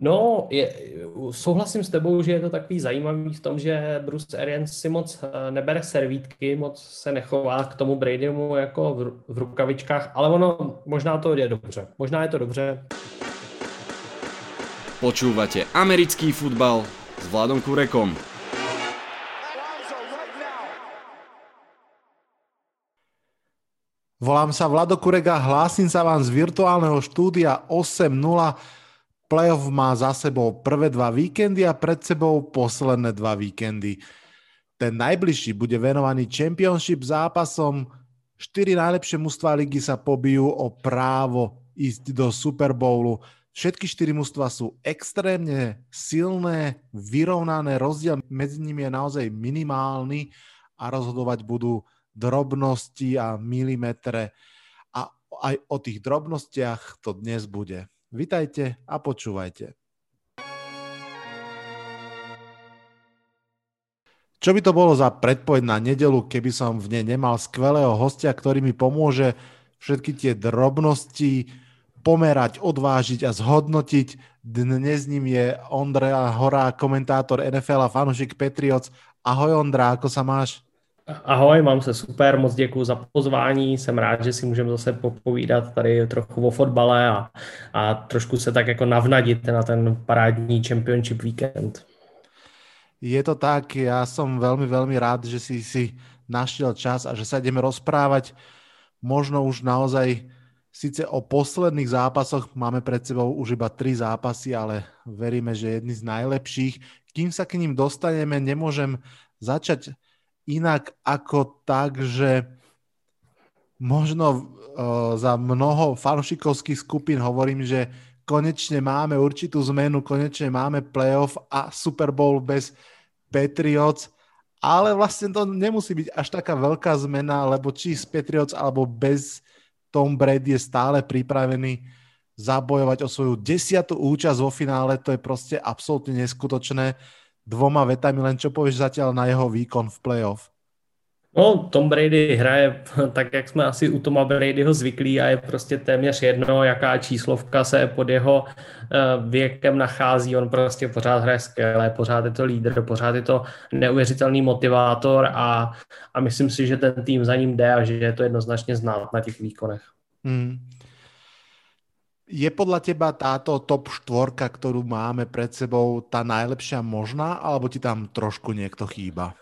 No, je, souhlasím s tebou, že je to takový zajímavý v tom, že Bruce Arians si moc eh, nebere servítky, moc se nechová k tomu Bradymu jako v, v rukavičkách, ale ono možná to je dobře. Možná je to dobře. Počúvate americký futbal s Vladom Kurekom. Volám sa Vlado Kurega, hlásim sa vám z virtuálneho štúdia 8.0 Playoff má za sebou prvé dva víkendy a pred sebou posledné dva víkendy. Ten najbližší bude venovaný championship zápasom. Štyri najlepšie mužstva ligy sa pobijú o právo ísť do Super Bowlu. Všetky štyri mužstva sú extrémne silné, vyrovnané, rozdiel medzi nimi je naozaj minimálny a rozhodovať budú drobnosti a milimetre. A aj o tých drobnostiach to dnes bude. Vitajte a počúvajte. Čo by to bolo za predpoveď na nedelu, keby som v nej nemal skvelého hostia, ktorý mi pomôže všetky tie drobnosti pomerať, odvážiť a zhodnotiť. Dnes ním je Ondra Horá, komentátor NFL a fanušik Patriots. Ahoj Ondra, ako sa máš? Ahoj, mám se super, moc děkuji za pozvání, jsem rád, že si můžeme zase popovídat tady trochu o fotbale a, a trošku se tak jako navnadit na ten parádní championship víkend. Je to tak, já jsem velmi, velmi rád, že si si našiel čas a že sa ideme rozprávať možno už naozaj Sice o posledných zápasoch máme pred sebou už iba tri zápasy, ale veríme, že jedni z najlepších. Kým sa k ním dostaneme, nemôžem začať inak ako tak, že možno uh, za mnoho fanšikovských skupín hovorím, že konečne máme určitú zmenu, konečne máme playoff a Super Bowl bez Patriots, ale vlastne to nemusí byť až taká veľká zmena, lebo či z Patriots alebo bez Tom Brady je stále pripravený zabojovať o svoju desiatú účasť vo finále, to je proste absolútne neskutočné dvoma vetami, len čo povieš zatiaľ na jeho výkon v playoff? No, Tom Brady hraje tak, jak jsme asi u Toma Bradyho zvyklí a je prostě téměř jedno, jaká číslovka se pod jeho eh, věkem nachází. On prostě pořád hraje skvěle, pořád je to lídr, pořád je to neuvěřitelný motivátor a, a myslím si, že ten tým za ním jde a že je to jednoznačně znát na těch výkonech. Hmm. Je podľa teba táto top štvorka, ktorú máme pred sebou, tá najlepšia možná, alebo ti tam trošku niekto chýba?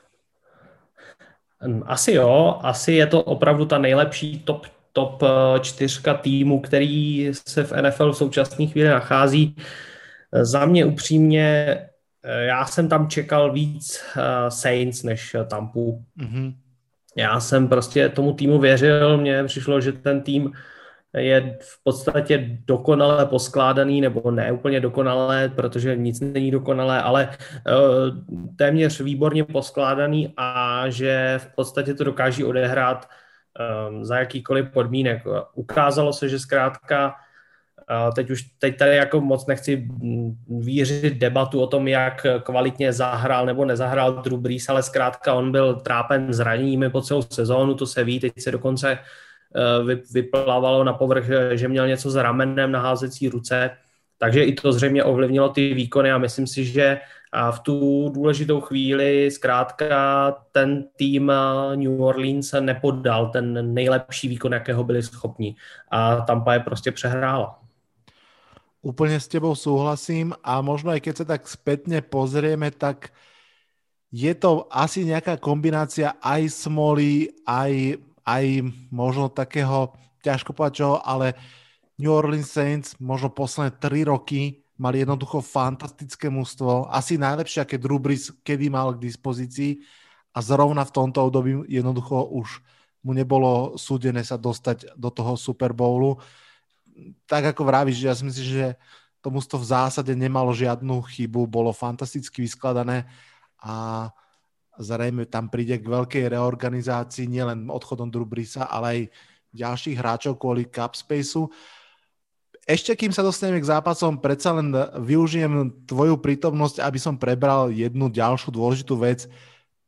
Asi jo, asi je to opravdu ta nejlepší top, top eh, čtyřka týmu, který se v NFL v současné chvíli nachází. Za mě upřímně, eh, já jsem tam čekal víc eh, Saints než Tampu. Mm-hmm. Já jsem prostě tomu týmu věřil, mně přišlo, že ten tým je v podstatě dokonale poskládaný, nebo ne úplně dokonalé, protože nic není dokonalé, ale eh, téměř výborně poskládaný a že v podstatě to dokáží odehrát eh, za jakýkoliv podmínek. Ukázalo se, že zkrátka eh, teď už teď tady jako moc nechci vířit debatu o tom, jak kvalitně zahrál nebo nezahrál Drew Brees, ale zkrátka on byl trápen zraněními po celou sezónu, to se ví, teď se dokonce Eh, vyplávalo na povrch, že měl něco s ramenem na házecí ruce, takže i to zřejmě ovlivnilo ty výkony a myslím si, že v tu důležitou chvíli zkrátka ten tým eh, New Orleans nepodal ten nejlepší výkon, jakého byli schopni a Tampa je prostě přehrála. Úplně s tebou souhlasím a možno aj keď sa tak spätne pozrieme, tak je to asi nejaká kombinácia aj smoly, aj aj možno takého, ťažko povedať čo, ale New Orleans Saints možno posledné 3 roky mali jednoducho fantastické mužstvo, asi najlepšie, aké Drew Brees kedy mal k dispozícii a zrovna v tomto období jednoducho už mu nebolo súdené sa dostať do toho Super Bowlu. Tak ako vravíš, ja si myslím, že to mužstvo v zásade nemalo žiadnu chybu, bolo fantasticky vyskladané a zrejme tam príde k veľkej reorganizácii nielen odchodom Drew Brisa, ale aj ďalších hráčov kvôli cap spaceu. Ešte kým sa dostaneme k zápasom, predsa len využijem tvoju prítomnosť, aby som prebral jednu ďalšiu dôležitú vec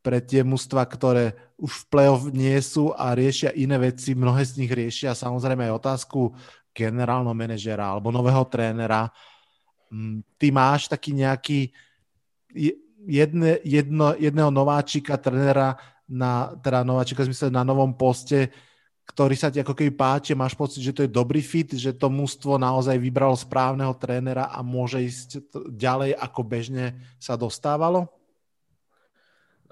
pre tie mužstva, ktoré už v play-off nie sú a riešia iné veci. Mnohé z nich riešia samozrejme aj otázku generálneho manažera alebo nového trénera. mm, ty máš taký nejaký jedne, jedno, jedného nováčika, trenera, na, teda nováčika zmysle na novom poste, ktorý sa ti ako keby páči, máš pocit, že to je dobrý fit, že to mužstvo naozaj vybralo správneho trénera a môže ísť ďalej, ako bežne sa dostávalo?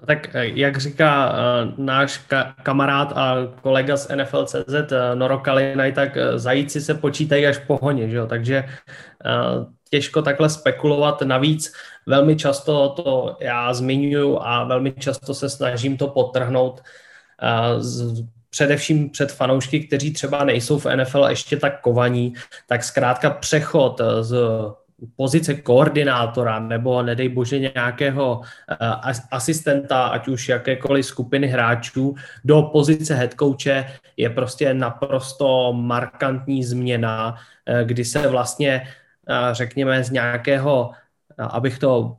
Tak eh, jak říká uh, náš ka- kamarád a kolega z NFL.cz uh, Noro Kalinaj, tak zajíci se počítají až po honě, že jo? takže těžko takhle spekulovat. Navíc velmi často to já zmiňuji a velmi často se snažím to potrhnout uh, z, především před fanoušky, kteří třeba nejsou v NFL ještě tak kovaní, tak zkrátka přechod z pozice koordinátora nebo nedej bože nějakého uh, asistenta, ať už jakékoliv skupiny hráčů, do pozice headcoache je prostě naprosto markantní změna, kdy se vlastně, řekněme, z nějakého, abych to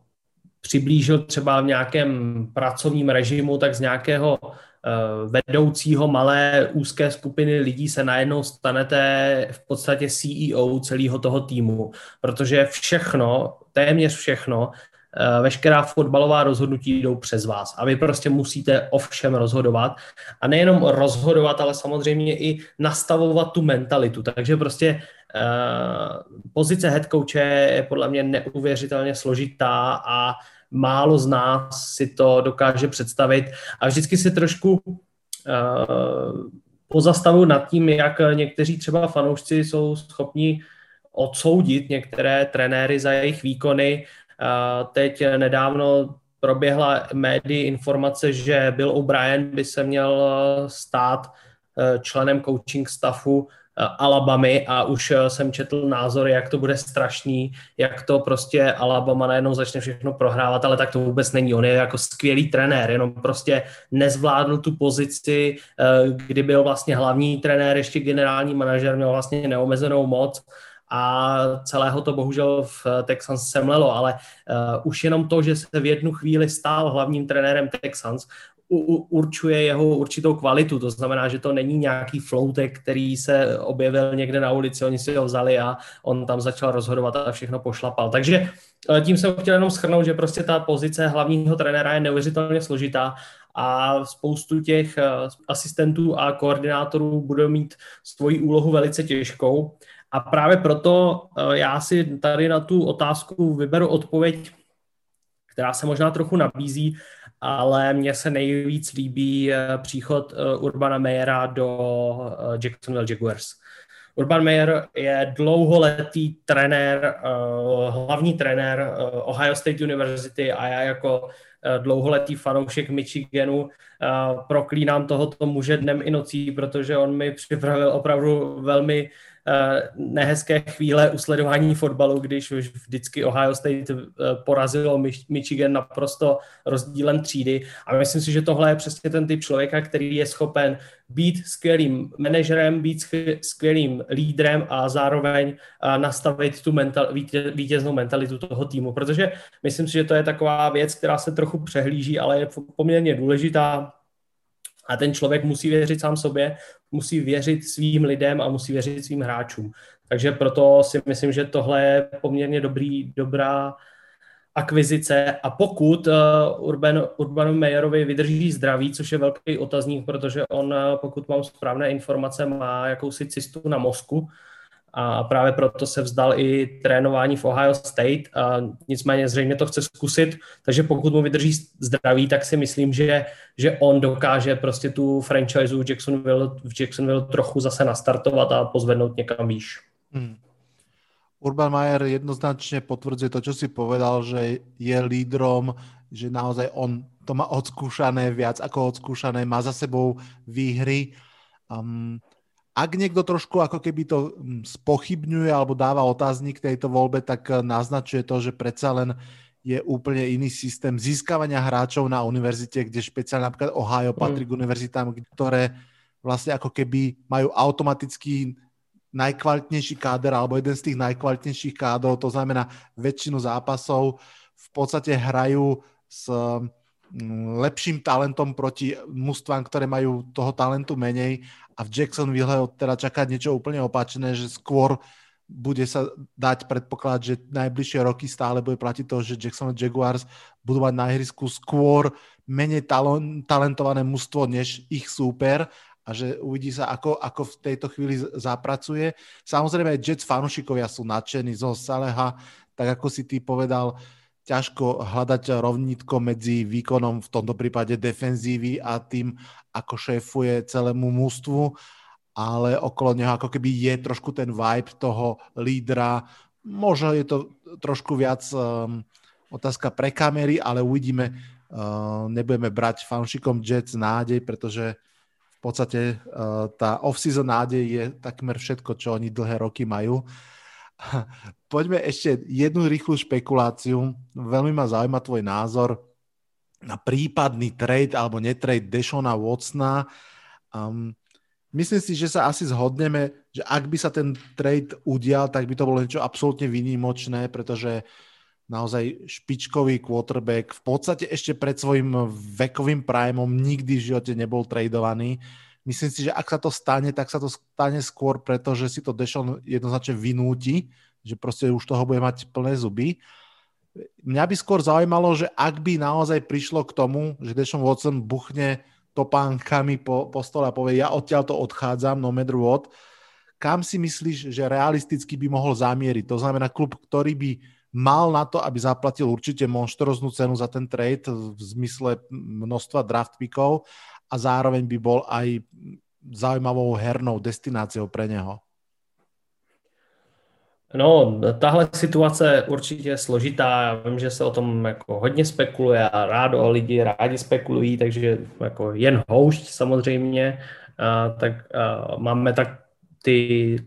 přiblížil třeba v nějakém pracovním režimu, tak z nějakého Eh, vedoucího malé úzké skupiny lidí se najednou stanete v podstatě CEO celého toho týmu, protože všechno, téměř všechno, eh, veškerá fotbalová rozhodnutí jdou přes vás. A vy prostě musíte o všem rozhodovat. A nejenom rozhodovat, ale samozřejmě i nastavovat tu mentalitu, takže prostě pozice head coache je podle mě neuvěřitelně složitá a málo z nás si to dokáže představit a vždycky si trošku uh, pozastavu nad tím, jak někteří třeba fanoušci jsou schopni odsoudit některé trenéry za jejich výkony. Uh, teď nedávno proběhla médii informace, že Bill O'Brien by se měl stát členem coaching staffu Eh, Alabamy a už eh, jsem četl názory, jak to bude strašný, jak to prostě Alabama najednou začne všechno prohrávat, ale tak to vůbec není. On je jako skvělý trenér, jenom prostě nezvládl tu pozici, eh, kdy byl vlastně hlavní trenér, ještě generální manažer, měl vlastně neomezenou moc a celého to bohužel v Texans semlelo, ale uh, už jenom to, že se v jednu chvíli stál hlavním trenérem Texans, určuje jeho určitou kvalitu. To znamená, že to není nějaký floutek, který se objevil někde na ulici, oni si ho vzali a on tam začal rozhodovat a všechno pošlapal. Takže eh, tím jsem chtěl jenom schrnout, že prostě ta pozice hlavního trenéra je neuvěřitelně složitá a spoustu těch eh, asistentů a koordinátorů budou mít svoji úlohu velice těžkou. A právě proto eh, já si tady na tu otázku vyberu odpověď, která se možná trochu nabízí, ale mně se nejvíc líbí eh, příchod eh, Urbana Mayera do eh, Jacksonville Jaguars. Urban Meyer je dlouholetý trenér, hlavní trenér Ohio State University a já jako dlouholetý fanoušek Michiganu proklínám tohoto muže dnem i nocí, protože on mi připravil opravdu velmi nehezké chvíle u sledování fotbalu, když už vždycky Ohio State eh, porazilo Michigan naprosto rozdílem třídy. A myslím si, že tohle je přesně ten typ člověka, který je schopen být skvělým manažerem, být skvělým lídrem a zároveň eh, nastavit tu mental, vítěznou mentalitu toho týmu, protože myslím si, že to je taková věc, která se trochu přehlíží, ale je poměrně důležitá a ten člověk musí věřit sám sobě, musí věřit svým lidem a musí věřit svým hráčům. Takže proto si myslím, že tohle je poměrně dobrý, dobrá akvizice a pokud uh, Urban, Urbanu Mayerovi vydrží zdraví, což je velký otazník, protože on, uh, pokud mám správné informace, má jakousi cystu na mozku, a právě proto se vzdal i trénování v Ohio State. A nicméně zřejmě to chce zkusit, takže pokud mu vydrží zdraví, tak si myslím, že, že on dokáže prostě tu franchise v Jacksonville, v Jacksonville trochu zase nastartovat a pozvednout někam výš. Hmm. Urban Mayer jednoznačně potvrduje to, čo si povedal, že je lídrom, že naozaj on to má odskúšané viac ako odskúšané, má za sebou výhry. Um, ak niekto trošku ako keby to hm, spochybňuje alebo dáva otáznik tejto voľbe, tak eh, naznačuje to, že predsa len je úplne iný systém získavania hráčov na univerzite, kde špeciálne napríklad Ohio mm. patrí mm. k univerzitám, ktoré vlastne ako keby majú automaticky najkvalitnejší káder alebo jeden z tých najkvalitnejších kádrov, to znamená väčšinu zápasov v podstate hrajú s lepším talentom proti mústvám, ktoré majú toho talentu menej a v Jacksonville teda čakať niečo úplne opačné, že skôr bude sa dať predpoklad, že najbližšie roky stále bude platiť to, že Jackson Jaguars budú mať na ihrisku skôr menej talentované mužstvo než ich súper. A že uvidí sa, ako, ako v tejto chvíli zapracuje. Samozrejme Jets fanúšikovia sú nadšení zo Saleha, tak ako si ty povedal, ťažko hľadať rovnitko medzi výkonom v tomto prípade defenzívy a tým, ako šéfuje celému mústvu, ale okolo neho ako keby je trošku ten vibe toho lídra. Možno je to trošku viac um, otázka pre kamery, ale uvidíme. Uh, nebudeme brať fanšikom Jets nádej, pretože v podstate uh, tá off-season nádej je takmer všetko, čo oni dlhé roky majú. Poďme ešte jednu rýchlu špekuláciu. Veľmi ma zaujíma tvoj názor na prípadný trade alebo netrade Deshona Watsona. Um, myslím si, že sa asi zhodneme, že ak by sa ten trade udial, tak by to bolo niečo absolútne výnimočné, pretože naozaj špičkový quarterback v podstate ešte pred svojim vekovým primeom nikdy v živote nebol tradovaný. Myslím si, že ak sa to stane, tak sa to stane skôr, pretože si to Dešon jednoznačne vynúti, že proste už toho bude mať plné zuby. Mňa by skôr zaujímalo, že ak by naozaj prišlo k tomu, že Dešon Watson buchne topánkami po, po stole a povie, ja odtiaľ to odchádzam, no matter what, kam si myslíš, že realisticky by mohol zamieriť? To znamená klub, ktorý by mal na to, aby zaplatil určite monštroznú cenu za ten trade v zmysle množstva draft pickov a zároveň by bol aj zaujímavou hernou destináciou pre něho. No, tahle situace je určitě složitá. Já vím, že se o tom jako hodně spekuluje a rádo lidi rádi spekulují, takže jako jen houšť samozřejmě. A, tak a, máme tak ty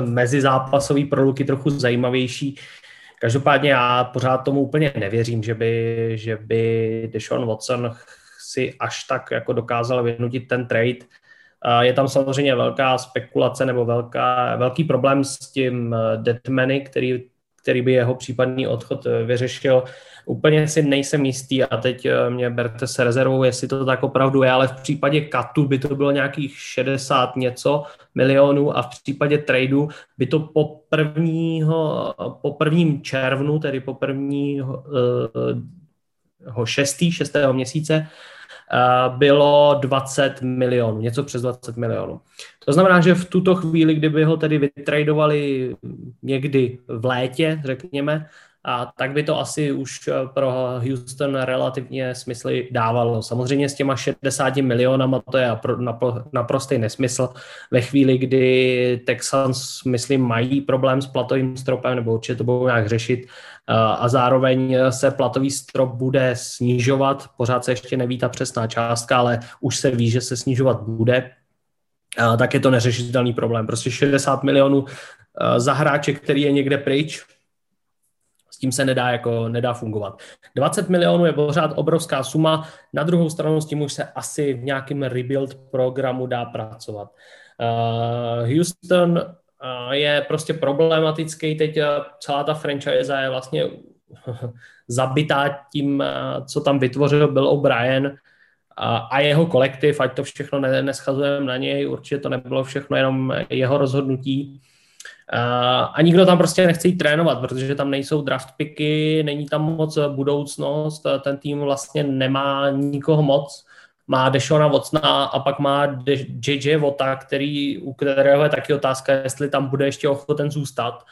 mezizápasové proluky trochu zajímavější. Každopádně já pořád tomu úplně nevěřím, že by, že by Deshaun Watson si až tak jako dokázal vynutit ten trade. Je tam samozřejmě velká spekulace nebo velká, velký problém s tím eh, Deadmany, který, který by jeho případný odchod eh, vyřešil. Úplně si nejsem jistý a teď eh, mě berte se rezervou, jestli to tak opravdu je, ale v případě Katu by to bylo nějakých 60 něco milionů a v případě tradu by to po, prvního, po prvním červnu, tedy po prvního uh, šestý, šestého měsíce, bylo 20 milionů, něco přes 20 milionů. To znamená, že v tuto chvíli, kdyby ho tedy vytradovali někdy v létě, řekněme, a tak by to asi už pro Houston relativně smysly dávalo. Samozřejmě s těma 60 milionama to je naprostý nesmysl. Ve chvíli, kdy Texans, myslím, mají problém s platovým stropem, nebo určitě to budou nějak řešit, a zároveň se platový strop bude snižovat. Pořád se ještě neví ta přesná částka, ale už se ví, že se snižovat bude. Tak je to neřešitelný problém. Prostě 60 milionů za hráče, který je někde pryč, s tím se nedá, jako, nedá fungovat. 20 milionů je pořád obrovská suma, na druhou stranu s tím už se asi v nějakém rebuild programu dá pracovat. Houston je prostě problematický. Teď eh, celá ta franchise je vlastně zabitá tím, eh, co tam vytvořil Bill O'Brien a jeho kolektiv, ať to všechno neschazujeme na něj, určitě to nebylo všechno jenom jeho rozhodnutí. A nikdo tam prostě nechce jít trénovat, protože tam nejsou draft picky, není tam moc budoucnost, ten tým vlastně nemá nikoho moc má Dešona Vocna a pak má JJ Vota, který, u kterého je taky otázka, jestli tam bude ještě ochoten zůstat.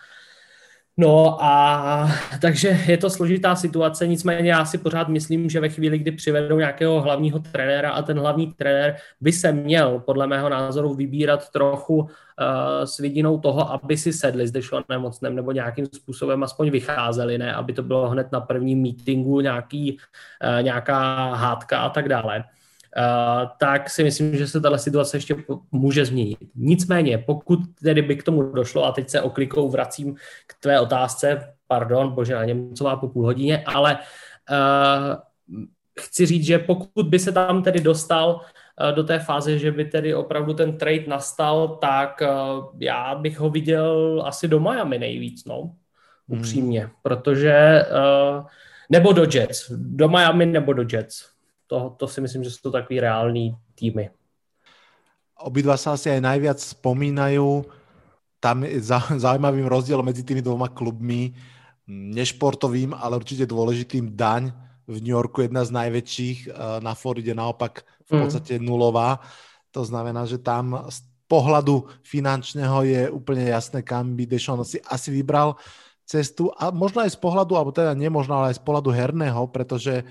No a takže je to složitá situace, nicméně já si pořád myslím, že ve chvíli, kdy přivedou nějakého hlavního trenéra a ten hlavní trenér by se měl podle mého názoru vybírat trochu uh, s vidinou toho, aby si sedli s Dešonem Mocnem nebo nějakým způsobem aspoň vycházeli, ne aby to bylo hned na prvním meetingu nějaký, uh, nějaká hádka a tak dále. Uh, tak si myslím, že se tato situace ještě může změnit. Nicméně, pokud tedy by k tomu došlo, a teď se oklikou vracím k tvé otázce, pardon, Božena Němcová po půl hodině, ale uh, chci říct, že pokud by se tam tedy dostal uh, do té fáze, že by tedy opravdu ten trade nastal, tak uh, já bych ho viděl asi do Miami nejvíc, no, upřímně, hmm. protože uh, nebo do Jets, do Miami nebo do Jets to, to si myslím, že jsou takový reální týmy. Obidva sa asi aj najviac spomínajú. tam je zaujímavým rozdielom medzi tými dvoma klubmi, nešportovým, ale určite dôležitým daň v New Yorku jedna z najväčších, eh, na Floride naopak v mm. podstate nulová. To znamená, že tam z pohľadu finančného je úplne jasné, kam by Deshaun si asi vybral cestu a možno aj z pohľadu, alebo teda nemožno, ale aj z pohľadu herného, pretože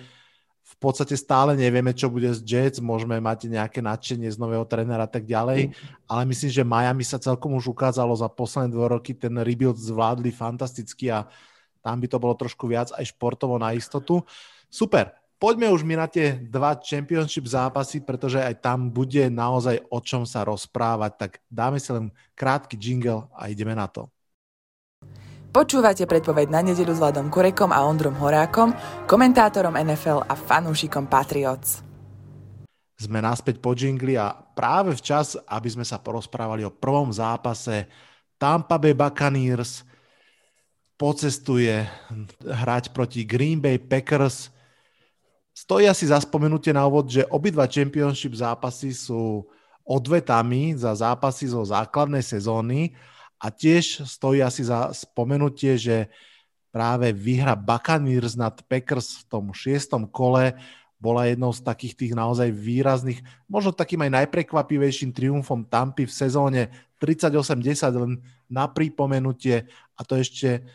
v podstate stále nevieme, čo bude z Jets, môžeme mať nejaké nadšenie z nového trénera a tak ďalej, ale myslím, že Miami sa celkom už ukázalo za posledné dva roky, ten rebuild zvládli fantasticky a tam by to bolo trošku viac aj športovo na istotu. Super, poďme už mi na tie dva championship zápasy, pretože aj tam bude naozaj o čom sa rozprávať, tak dáme si len krátky jingle a ideme na to. Počúvate predpoveď na nedelu s Vladom Kurekom a Ondrom Horákom, komentátorom NFL a fanúšikom Patriots. Sme naspäť po džingli a práve včas, aby sme sa porozprávali o prvom zápase Tampa Bay Buccaneers pocestuje hrať proti Green Bay Packers. Stojí asi za spomenutie na úvod, že obidva championship zápasy sú odvetami za zápasy zo základnej sezóny a tiež stojí asi za spomenutie, že práve výhra Buccaneers nad Packers v tom šiestom kole bola jednou z takých tých naozaj výrazných, možno takým aj najprekvapivejším triumfom Tampy v sezóne 38-10 len na pripomenutie a to ešte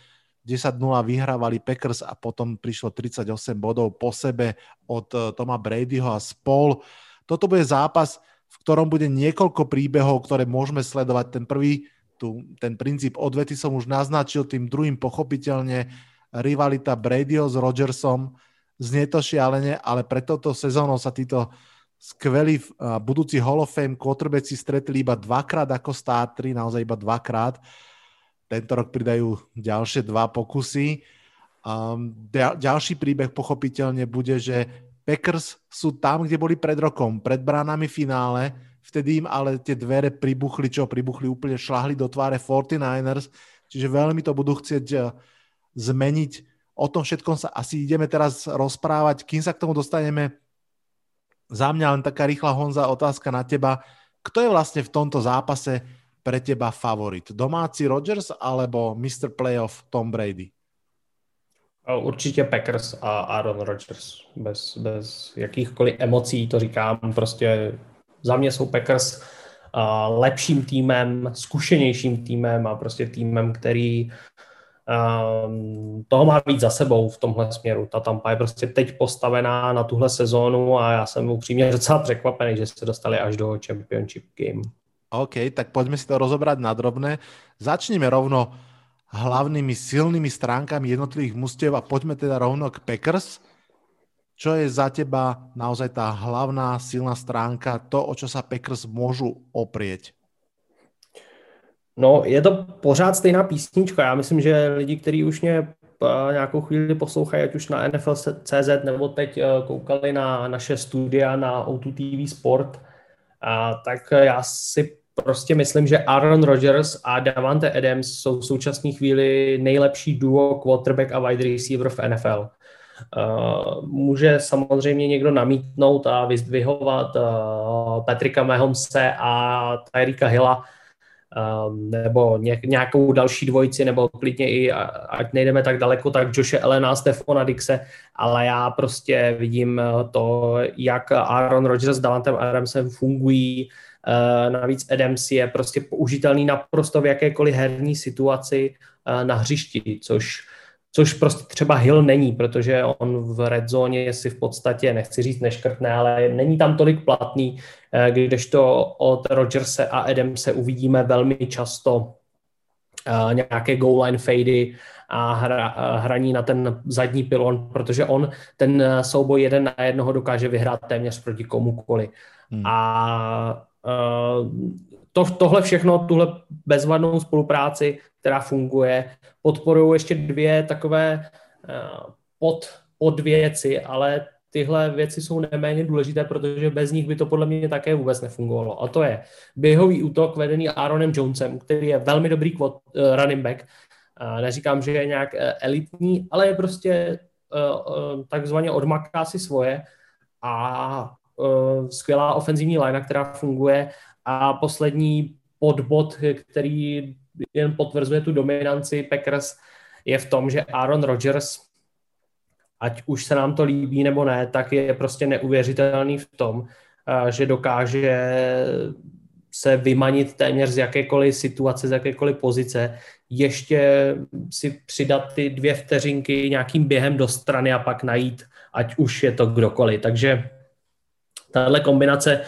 10-0 vyhrávali Packers a potom prišlo 38 bodov po sebe od eh, Toma Bradyho a spol. Toto bude zápas, v ktorom bude niekoľko príbehov, ktoré môžeme sledovať. Ten prvý tu, ten princíp odvety som už naznačil, tým druhým pochopiteľne rivalita Bradyho s Rodgersom. Znie to šialene, ale pre touto sezónou sa títo skvelí budúci Hall of Fame quarterbacki stretli iba dvakrát ako startri, naozaj iba dvakrát. Tento rok pridajú ďalšie dva pokusy. Um, ďalší príbeh pochopiteľne bude, že Packers sú tam, kde boli pred rokom, pred bránami finále, Vtedy im ale tie dvere pribuchli, čo pribuchli úplne, šlahli do tváre 49ers, čiže veľmi to budú chcieť eh, zmeniť. O tom všetkom sa asi ideme teraz rozprávať. Kým sa k tomu dostaneme, za mňa len taká rýchla Honza otázka na teba. Kto je vlastne v tomto zápase pre teba favorit? Domáci Rodgers alebo Mr. Playoff Tom Brady? Určitě Packers a Aaron Rodgers. Bez, bez jakýchkoliv emocí to říkám. Prostě za mě jsou Packers uh, lepším týmem, zkušenějším týmem a prostě týmem, který um, toho má víc za sebou v tomhle směru. Ta Tampa je prostě teď postavená na tuhle sezónu a já jsem upřímně docela překvapený, že se dostali až do Championship Game. OK, tak poďme si to rozobrať na drobné. Začneme rovno hlavnými silnými stránkami jednotlivých mustiev a poďme teda rovno k Packers. Čo je za teba naozaj tá hlavná silná stránka, to, o čo sa Packers môžu oprieť? No, je to pořád stejná písnička. Já myslím, že lidi, kteří už mě eh, nějakou chvíli poslouchají, ať už na NFL.cz nebo teď eh, koukali na naše studia na O2 TV Sport, a tak já si prostě myslím, že Aaron Rodgers a Davante Adams jsou v současné chvíli nejlepší duo quarterback a wide receiver v NFL. Eh, může samozřejmě někdo namítnout a vyzdvihovat eh, Patrika Mahomse a Tyrika Hilla, eh, nebo nějakou další dvojici, nebo klidně i, ať nejdeme tak daleko, tak Joshe Elena a Stefana Dixe, ale já prostě vidím to, jak Aaron Rodgers s Davantem Adamsem fungují, navíc Adams je prostě použitelný naprosto v jakékoliv herní situaci na hřišti, což což prostě třeba Hill není, protože on v red zóně si v podstatě, nechci říct neškrtne, ale není tam tolik platný, eh, kdežto od Rodgerse a Adamse uvidíme velmi často eh, nějaké goal line fady a hra, eh, hraní na ten zadní pilon, protože on ten souboj jeden na jednoho dokáže vyhrát téměř proti komukoli. Hmm. A to, tohle všechno, tuhle bezvadnou spolupráci, která funguje, podporují ještě dvě takové uh, pod, pod věci, ale tyhle věci jsou neméně důležité, protože bez nich by to podle mě také vůbec nefungovalo. A to je běhový útok vedený Aaronem Jonesem, který je velmi dobrý quad, uh, running back. Neříkám, že je nějak uh, elitní, ale je prostě takzvaně odmaká si svoje a skvělá ofenzivní line, která funguje a poslední podbod, který jen potvrzuje tu dominanci Packers, je v tom, že Aaron Rodgers, ať už se nám to líbí nebo ne, tak je prostě neuvěřitelný v tom, že dokáže se vymanit téměř z jakékoliv situace, z jakékoliv pozice, ještě si přidat ty dvě vteřinky nějakým během do strany a pak najít, ať už je to kdokoliv. Takže tahle kombinace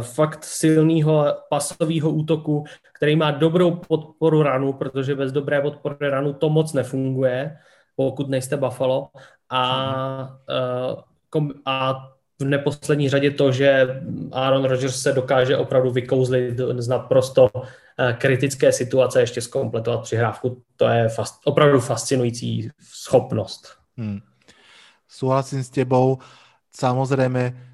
fakt silného pasového útoku, který má dobrou podporu ranu, protože bez dobré podpory ranu to moc nefunguje, pokud nejste Buffalo. A, eh, a v neposlední řadě to, že Aaron Rodgers se dokáže opravdu vykouzlit z naprosto eh, kritické situace, ještě zkompletovat přihrávku, to je fast, opravdu fascinující schopnost. Hmm. Souhlasím s tebou. Samozřejmě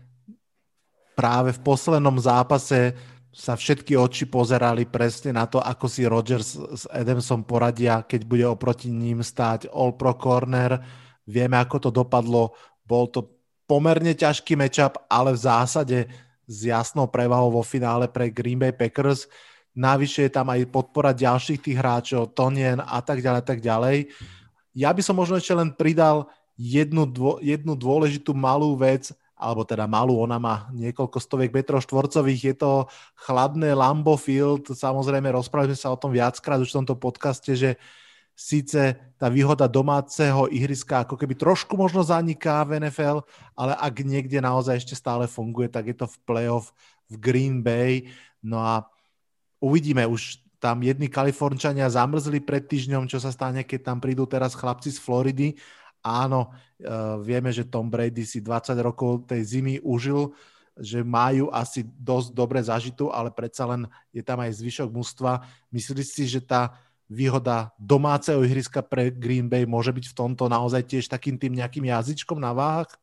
právě v poslednom zápase sa všetky oči pozerali presne na to, ako si Rodgers s Adamsom poradia, keď bude oproti ním stáť All Pro Corner. Vieme, ako to dopadlo. Bol to pomerne ťažký matchup, ale v zásade s jasnou prevahou vo finále pre Green Bay Packers. Navyše je tam aj podpora ďalších tých hráčov, Tonien a tak ďalej, tak ďalej. Ja by som možno ešte len pridal jednu, dvo, jednu dôležitú malú vec, alebo teda malú, ona má niekoľko stoviek metrov štvorcových, je to chladné Lambo Field, samozrejme rozprávali sme sa o tom viackrát už v tomto podcaste, že Sice tá výhoda domáceho ihriska ako keby trošku možno zaniká v NFL, ale ak niekde naozaj ešte stále funguje, tak je to v playoff v Green Bay. No a uvidíme, už tam jedni Kalifornčania zamrzli pred týždňom, čo sa stane, keď tam prídu teraz chlapci z Floridy. Áno, uh, vieme, že Tom Brady si 20 rokov tej zimy užil, že majú asi dosť dobre zažitú, ale predsa len je tam aj zvyšok mužstva. Myslíš si, že tá výhoda domáceho ihriska pre Green Bay môže byť v tomto naozaj tiež takým tým nejakým jazyčkom na váhách?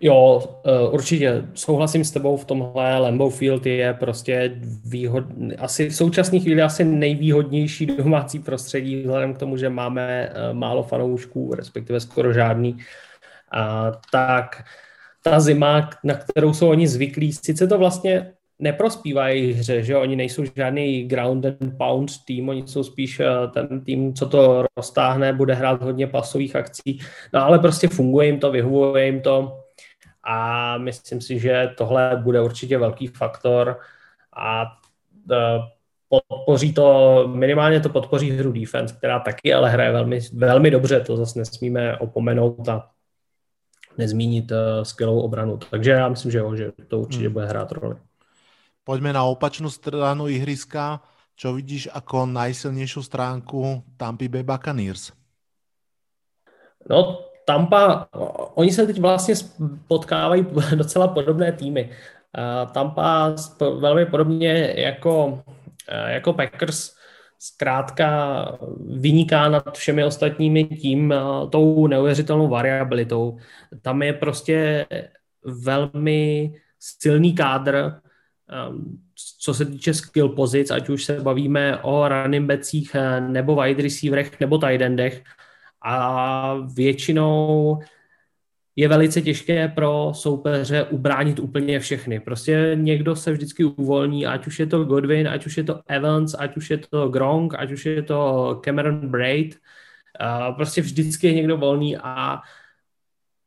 Jo, eh, určitě souhlasím s tebou v tomhle. Lambeau Field je prostě výhod, asi v současné chvíli asi nejvýhodnější domácí prostředí, vzhledem k tomu, že máme eh, málo fanoušků, respektive skoro žádný. A, tak ta zima, na kterou jsou oni zvyklí, sice to vlastně neprospívá jejich hře, že oni nejsou žádný ground and pound tým, oni jsou spíš eh, ten tým, co to roztáhne, bude hrát hodně pasových akcí, no ale prostě funguje jim to, vyhovuje jim to a myslím si, že tohle bude určitě velký faktor a eh, podpoří to, minimálně to podpoří hru defense, která taky ale hraje velmi, velmi dobře, to zase nesmíme opomenout a nezmínit uh, skvělou obranu. Takže já myslím, že jo, že to určitě hmm. bude hrát roli. Poďme na opačnú stranu ihriska. Čo vidíš ako najsilnejšiu stránku Tampa Bay Buccaneers? No, Tampa, oni se teď vlastně potkávají docela podobné týmy. Tampa velmi podobně jako, jako Packers zkrátka vyniká nad všemi ostatními tím, tou neuvěřitelnou variabilitou. Tam je prostě velmi silný kádr, co se týče skill pozic, ať už se bavíme o running backích nebo wide receiverech nebo tight endech a většinou je velice těžké pro soupeře ubránit úplně všechny. Prostě někdo se vždycky uvolní, ať už je to Godwin, ať už je to Evans, ať už je to Gronk, ať už je to Cameron Braid. Prostě vždycky je někdo volný a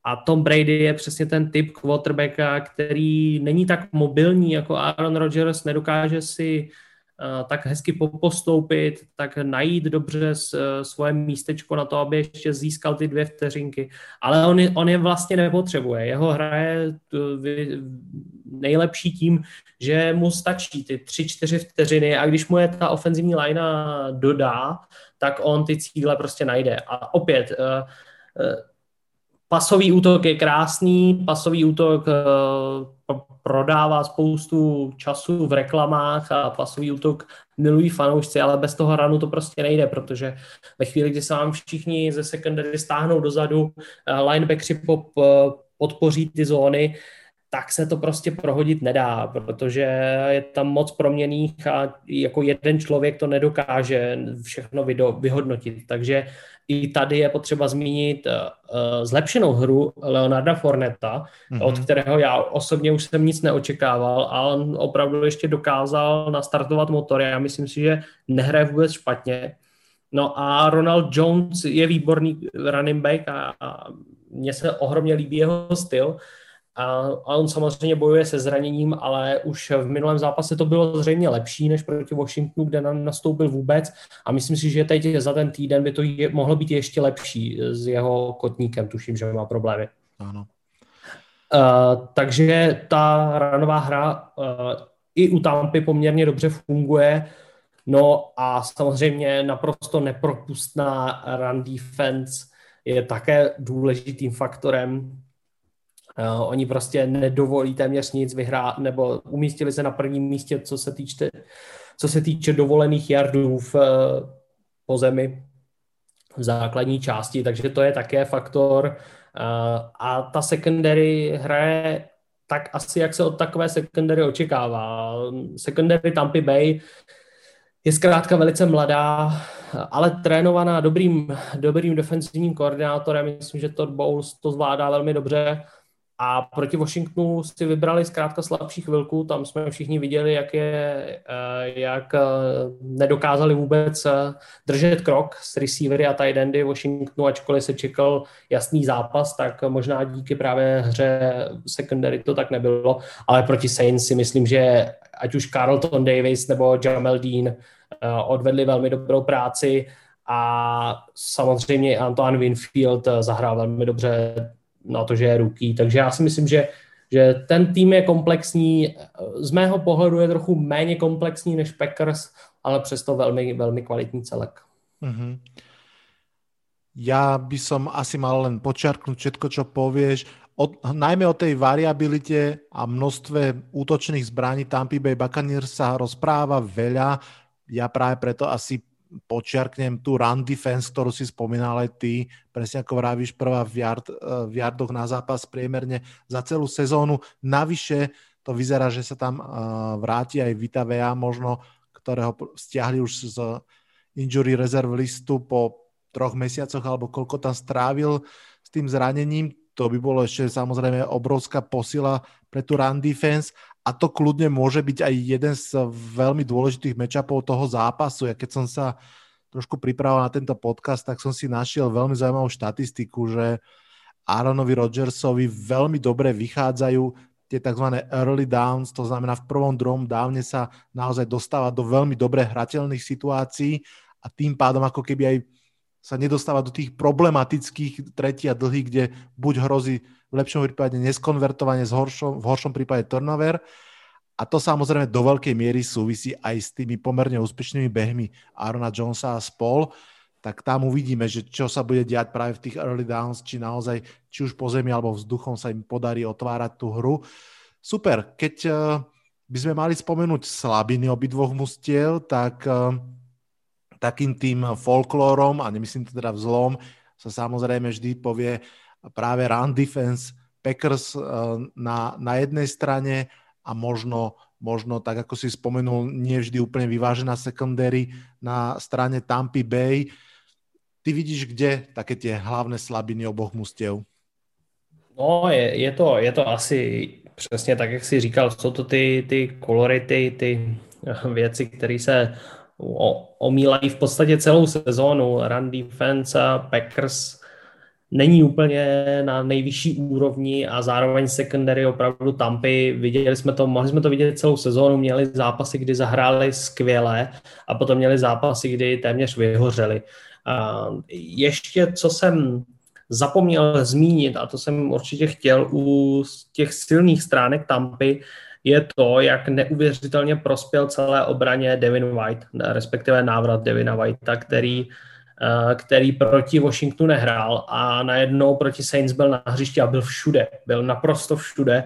a Tom Brady je přesně ten typ quarterbacka, který není tak mobilní jako Aaron Rodgers, nedokáže si uh, tak hezky postoupit, tak najít dobře uh, svoje místečko na to, aby ještě získal ty dvě vteřinky. Ale on on je vlastně nepotřebuje. Jeho hra je nejlepší tím, že mu stačí ty tři, čtyři vteřiny a když mu je ta ofenzivní linea dodá, tak on ty cíle prostě najde. A opět, pasový útok je krásný, pasový útok uh, prodává spoustu času v reklamách a pasový útok milují fanoušci, ale bez toho ranu to prostě nejde, protože ve chvíli, kdy se vám všichni ze secondary stáhnou dozadu, uh, linebackři pop, uh, podpoří ty zóny, tak se to prostě prohodit nedá, protože je tam moc proměných a jako jeden člověk to nedokáže všechno vyhodnotit. Takže i tady je potřeba zmínit uh, zlepšenou hru Leonarda Forneta, mm-hmm. od kterého já osobně už jsem nic neočekával a on opravdu ještě dokázal nastartovat motor. Já myslím si, že nehraje vůbec špatně. No a Ronald Jones je výborný running back a, a mně se ohromně líbí jeho styl. A, a on samozřejmě bojuje se zraněním, ale už v minulém zápase to bylo zřejmě lepší než proti Washingtonu, kde nám nastoupil vůbec. A myslím si, že teď za ten týden by to je, mohlo být ještě lepší s jeho kotníkem. Tuším, že má problémy. Ano. Uh, takže ta ranová hra uh, i u Tampy poměrně dobře funguje. No a samozřejmě naprosto nepropustná run defense je také důležitým faktorem. Uh, oni prostě nedovolí téměř nic vyhrát, nebo umístili se na prvním místě, co se týče, co se týče dovolených yardů v, uh, po zemi v základní části, takže to je také faktor. Uh, a ta secondary hraje tak asi, jak se od takové secondary očekává. Secondary Tampa Bay je zkrátka velice mladá, ale trénovaná dobrým, dobrým defensivním koordinátorem. Myslím, že Todd Bowles to zvládá velmi dobře. A proti Washingtonu si vybrali zkrátka slabší chvilku, tam jsme všichni viděli, jak, je, eh, jak eh, nedokázali vůbec eh, držet krok s receivery a tight endy Washingtonu, ačkoliv se čekal jasný zápas, tak možná díky právě hře secondary to tak nebylo, ale proti Saints si myslím, že ať už Carlton Davis nebo Jamel Dean odvedli velmi dobrou práci. A samozřejmě Antoine Winfield zahrál velmi dobře na to, že je ruký. Takže já si myslím, že, že ten tým je komplexní. Z mého pohledu je trochu méně komplexní než Packers, ale přesto velmi, velmi kvalitní celek. Mm-hmm. Ja by som asi mal len počiarknúť všetko, čo povieš. O, najmä o tej variabilite a množstve útočných zbraní Tampa Bay Buccaneers sa rozpráva veľa. Ja práve preto asi počiarknem tú run defense, ktorú si spomínal aj ty, presne ako vravíš, prvá v, yard, eh, v yardoch na zápas priemerne za celú sezónu. Navyše to vyzerá, že sa tam eh, vráti aj Vita Vea, možno, ktorého stiahli už z injury reserve listu po troch mesiacoch, alebo koľko tam strávil s tým zranením. To by bolo ešte samozrejme obrovská posila pre tú run defense a to kľudne môže byť aj jeden z veľmi dôležitých matchupov toho zápasu. Ja keď som sa trošku pripravoval na tento podcast, tak som si našiel veľmi zaujímavú štatistiku, že Aaronovi Rodgersovi veľmi dobre vychádzajú tie tzv. early downs, to znamená v prvom, druhom downe sa naozaj dostáva do veľmi dobre hrateľných situácií a tým pádom ako keby aj sa nedostáva do tých problematických tretí a dlhých, kde buď hrozí v lepšom prípade neskonvertovanie, v horšom, v horšom prípade turnover. A to samozrejme do veľkej miery súvisí aj s tými pomerne úspešnými behmi Arona Jonesa a spol. Tak tam uvidíme, že čo sa bude diať práve v tých early downs, či naozaj, či už po zemi alebo vzduchom sa im podarí otvárať tú hru. Super, keď uh, by sme mali spomenúť slabiny obidvoch mustiev, tak uh, takým tým folklórom, a nemyslím to teda v zlom, sa samozrejme vždy povie práve run defense Packers eh, na, na jednej strane a možno, možno, tak ako si spomenul, nie vždy úplne vyvážená secondary na strane Tampa Bay. Ty vidíš, kde také tie hlavné slabiny oboch mustiev? No, je, je, to, je to asi přesně tak, jak jsi říkal, jsou to ty, ty kolority, ty věci, které se omílají v podstatě celou sezónu. Run defense, Packers není úplně na nejvyšší úrovni a zároveň secondary opravdu Tampy, viděli jsme to, mohli jsme to vidět celou sezónu, měli zápasy, kdy zahráli skvěle a potom měli zápasy, kdy téměř vyhořeli. A ještě, co jsem zapomněl zmínit, a to jsem určitě chtěl u těch silných stránek Tampy, je to, jak neuvěřitelně prospěl celé obraně Devin White, respektive návrat Devina Whitea, který Eh, který proti Washingtonu nehrál a najednou proti Saints byl na hřišti a byl všude, byl naprosto všude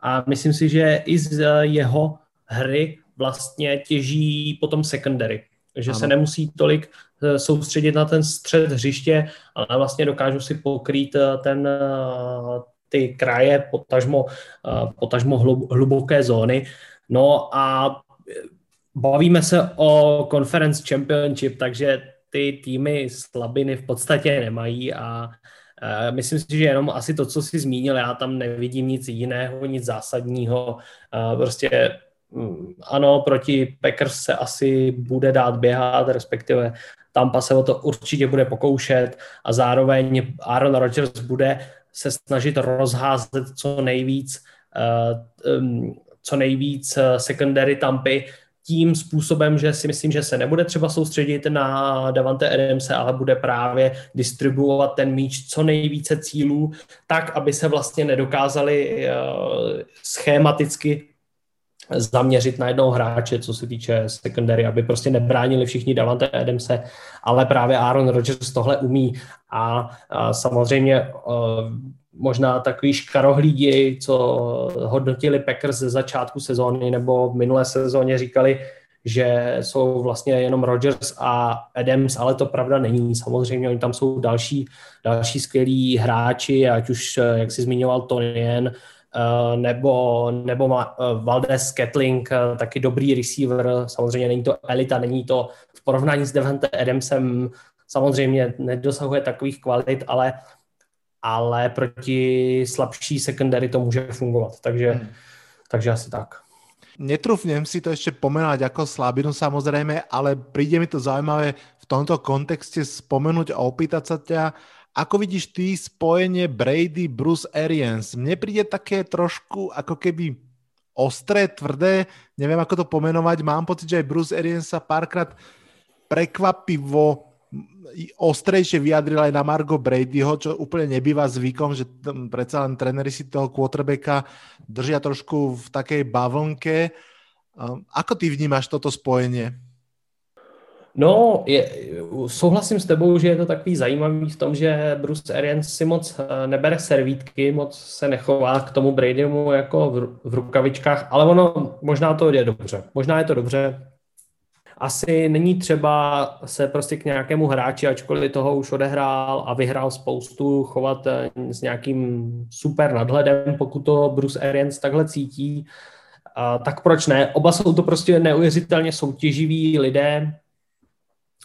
a myslím si, že i z jeho hry vlastně těží potom secondary, že ano. se nemusí tolik eh, soustředit na ten střed hřiště, ale vlastně dokážu si pokrýt eh, ten, ty kraje, potažmo, potažmo hluboké zóny. No a bavíme se o Conference Championship, takže ty týmy slabiny v podstatě nemají a Myslím si, že jenom asi to, co jsi zmínil, já tam nevidím nic jiného, nic zásadního. Prostě mm, ano, proti Packers se asi bude dát běhat, respektive Tampa se o to určitě bude pokoušet a zároveň Aaron Rodgers bude se snažit rozházet co nejvíc co nejvíc secondary Tampy, tím způsobem, že si myslím, že se nebude třeba soustředit na Davante Adamse, ale bude právě distribuovat ten míč co nejvíce cílů, tak, aby se vlastně nedokázali uh, schematicky zaměřit na jednoho hráče, co se týče secondary, aby prostě nebránili všichni Davante Adamse, ale právě Aaron Rodgers tohle umí a, a samozřejmě uh, možná takový škarohlídi, co hodnotili Packers ze začátku sezóny nebo v minulé sezóně říkali, že jsou vlastně jenom Rodgers a Adams, ale to pravda není. Samozřejmě oni tam jsou další, další skvělí hráči, ať už, jak si zmiňoval, Tonien, nebo, nebo eh, Valdez Ketling, eh, taky dobrý receiver, samozřejmě není to elita, není to v porovnání s Devante Adamsem, samozřejmě nedosahuje takových kvalit, ale ale proti slabší secondary to může fungovat. Takže, hmm. takže asi tak. Netrúfnem si to ešte pomenať ako slabinu samozrejme, ale príde mi to zaujímavé v tomto kontexte spomenúť a opýtať sa ťa, ako vidíš ty spojenie Brady Bruce Arians? Mne príde také trošku ako keby ostré, tvrdé, neviem ako to pomenovať. Mám pocit, že aj Bruce Arians sa párkrát prekvapivo ostrejšie vyjadril aj na Margo Bradyho, čo úplne nebýva zvykom, že predsa len trenery si toho quarterbacka držia trošku v takej bavlnke. Ako ty vnímáš toto spojenie? No, je, souhlasím s tebou, že je to takový zajímavý v tom, že Bruce Arians si moc eh, nebere servítky, moc se nechová k tomu Bradymu jako v, v rukavičkách, ale ono možná to je dobře. Možná je to dobře, asi není třeba se prostě k nějakému hráči, ačkoliv toho už odehrál a vyhrál spoustu, chovat eh, s nějakým super nadhledem, pokud to Bruce Arians takhle cítí, tak proč ne? Oba jsou to prostě neuvěřitelně soutěživí lidé,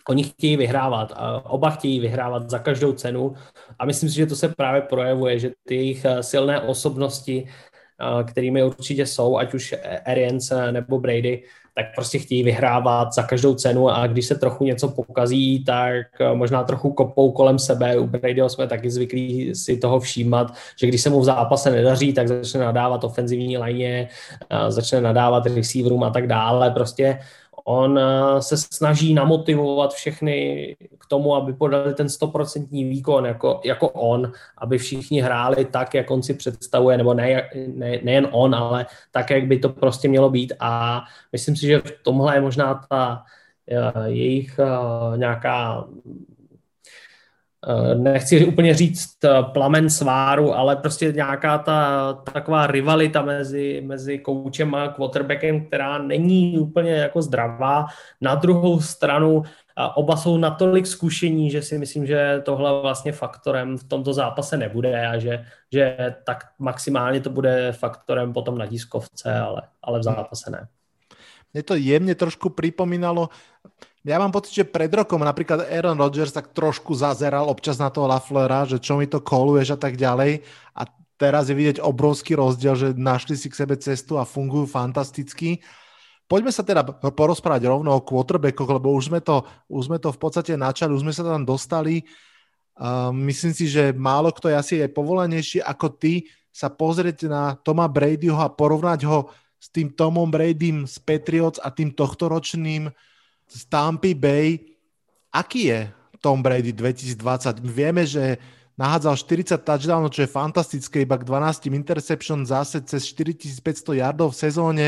oni chtějí vyhrávat. Oba chtějí vyhrávat za každou cenu a myslím si, že to se právě projevuje, že ty jejich eh, silné osobnosti, eh, kterými určitě jsou, ať už Arians nebo Brady, tak prostě chtějí vyhrávat za každou cenu a když se trochu něco pokazí, tak eh, možná trochu kopou kolem sebe. U Bradyho jsme taky zvyklí si toho všímat, že když se mu v zápase nedaří, tak začne nadávat ofenzivní eh, začne nadávat receiverům a tak dále. Prostě on eh, se snaží namotivovat všechny k tomu, aby podali ten stoprocentní výkon jako, jako on, aby všichni hráli tak, jak on si představuje, nebo ne, ne, nejen on, ale tak, jak by to prostě mělo být. A myslím si, že v tomhle je možná ta eh, jejich eh, nějaká nechci úplně říct eh, plamen sváru, ale prostě nějaká ta taková rivalita mezi, mezi koučem a quarterbackem, která není úplně jako zdravá. Na druhou stranu oba jsou natolik zkušení, že si myslím, že tohle vlastně faktorem v tomto zápase nebude a že, že tak maximálně to bude faktorem potom na diskovce, ale, ale v zápase ne. Mne to jemne trošku pripomínalo ja mám pocit, že pred rokom napríklad Aaron Rodgers tak trošku zazeral občas na toho Laflera, že čo mi to koluješ a tak ďalej. A teraz je vidieť obrovský rozdiel, že našli si k sebe cestu a fungujú fantasticky. Poďme sa teda porozprávať rovno o quarterbackoch, lebo už sme to, už sme to v podstate načali, už sme sa tam dostali. Uh, myslím si, že málo kto je asi aj povolanejší ako ty sa pozrieť na Toma Bradyho a porovnať ho s tým Tomom Bradym z Patriots a tým tohtoročným z Tampa Bay. Aký je Tom Brady 2020? Vieme, že nahádzal 40 touchdownov, čo je fantastické, iba k 12 interception, zase cez 4500 yardov v sezóne,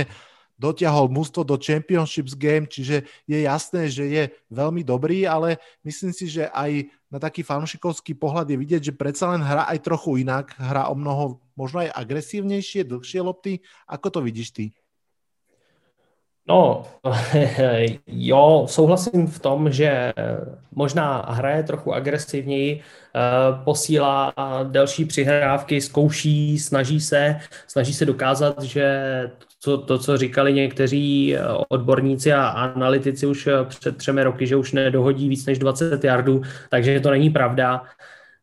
dotiahol mústvo do Championships Game, čiže je jasné, že je veľmi dobrý, ale myslím si, že aj na taký fanšikovský pohľad je vidieť, že predsa len hra aj trochu inak, hra o mnoho možno aj agresívnejšie, dlhšie lopty. Ako to vidíš ty? No, jo, souhlasím v tom, že možná hraje trochu agresivněji, eh, posílá delší přihrávky, zkouší, snaží se, snaží se dokázat, že to, to, co říkali někteří odborníci a analytici už před třemi roky, že už nedohodí víc než 20 yardů, takže to není pravda.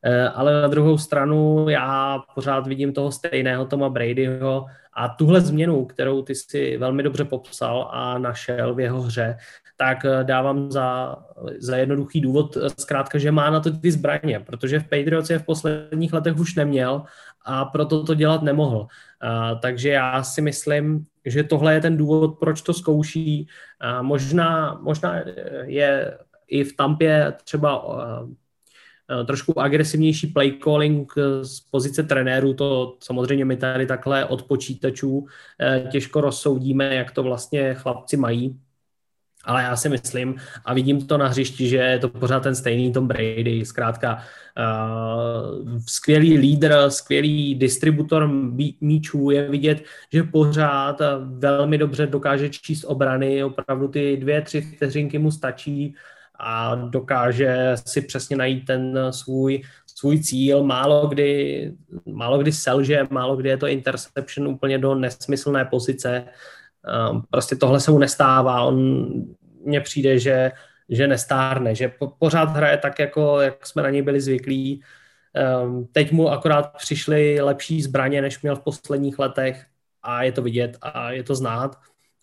Eh, ale na druhou stranu já pořád vidím toho stejného Toma Bradyho a tuhle změnu, kterou ty si velmi dobře popsal a našel v jeho hře, tak eh, dávám za, za jednoduchý důvod eh, zkrátka, že má na to ty zbraně, protože v Patriots je v posledních letech už neměl a proto to dělat nemohl. Uh, takže já si myslím, že tohle je ten důvod, proč to zkouší. Uh, možná, možná je i v Tampě třeba Eh, trošku agresivnější play calling eh, z pozice trenéru, to samozřejmě my tady takhle od počítačů eh, těžko rozsoudíme, jak to vlastně chlapci mají, ale já si myslím a vidím to na hřišti, že je to pořád ten stejný Tom Brady, zkrátka uh, skvělý lídr, skvělý distributor míčů, je vidět, že pořád velmi dobře dokáže číst obrany, opravdu ty dvě, tři vteřinky mu stačí a dokáže si přesně najít ten svůj, svůj cíl. Málo kdy, málo kdy selže, málo kdy je to interception úplně do nesmyslné pozice. Ehm, prostě tohle se mu nestává. On mně přijde, že, že nestárne, že po, pořád hraje tak, jako, jak jsme na něj byli zvyklí. Ehm, teď mu akorát přišly lepší zbraně, než měl v posledních letech a je to vidět a je to znát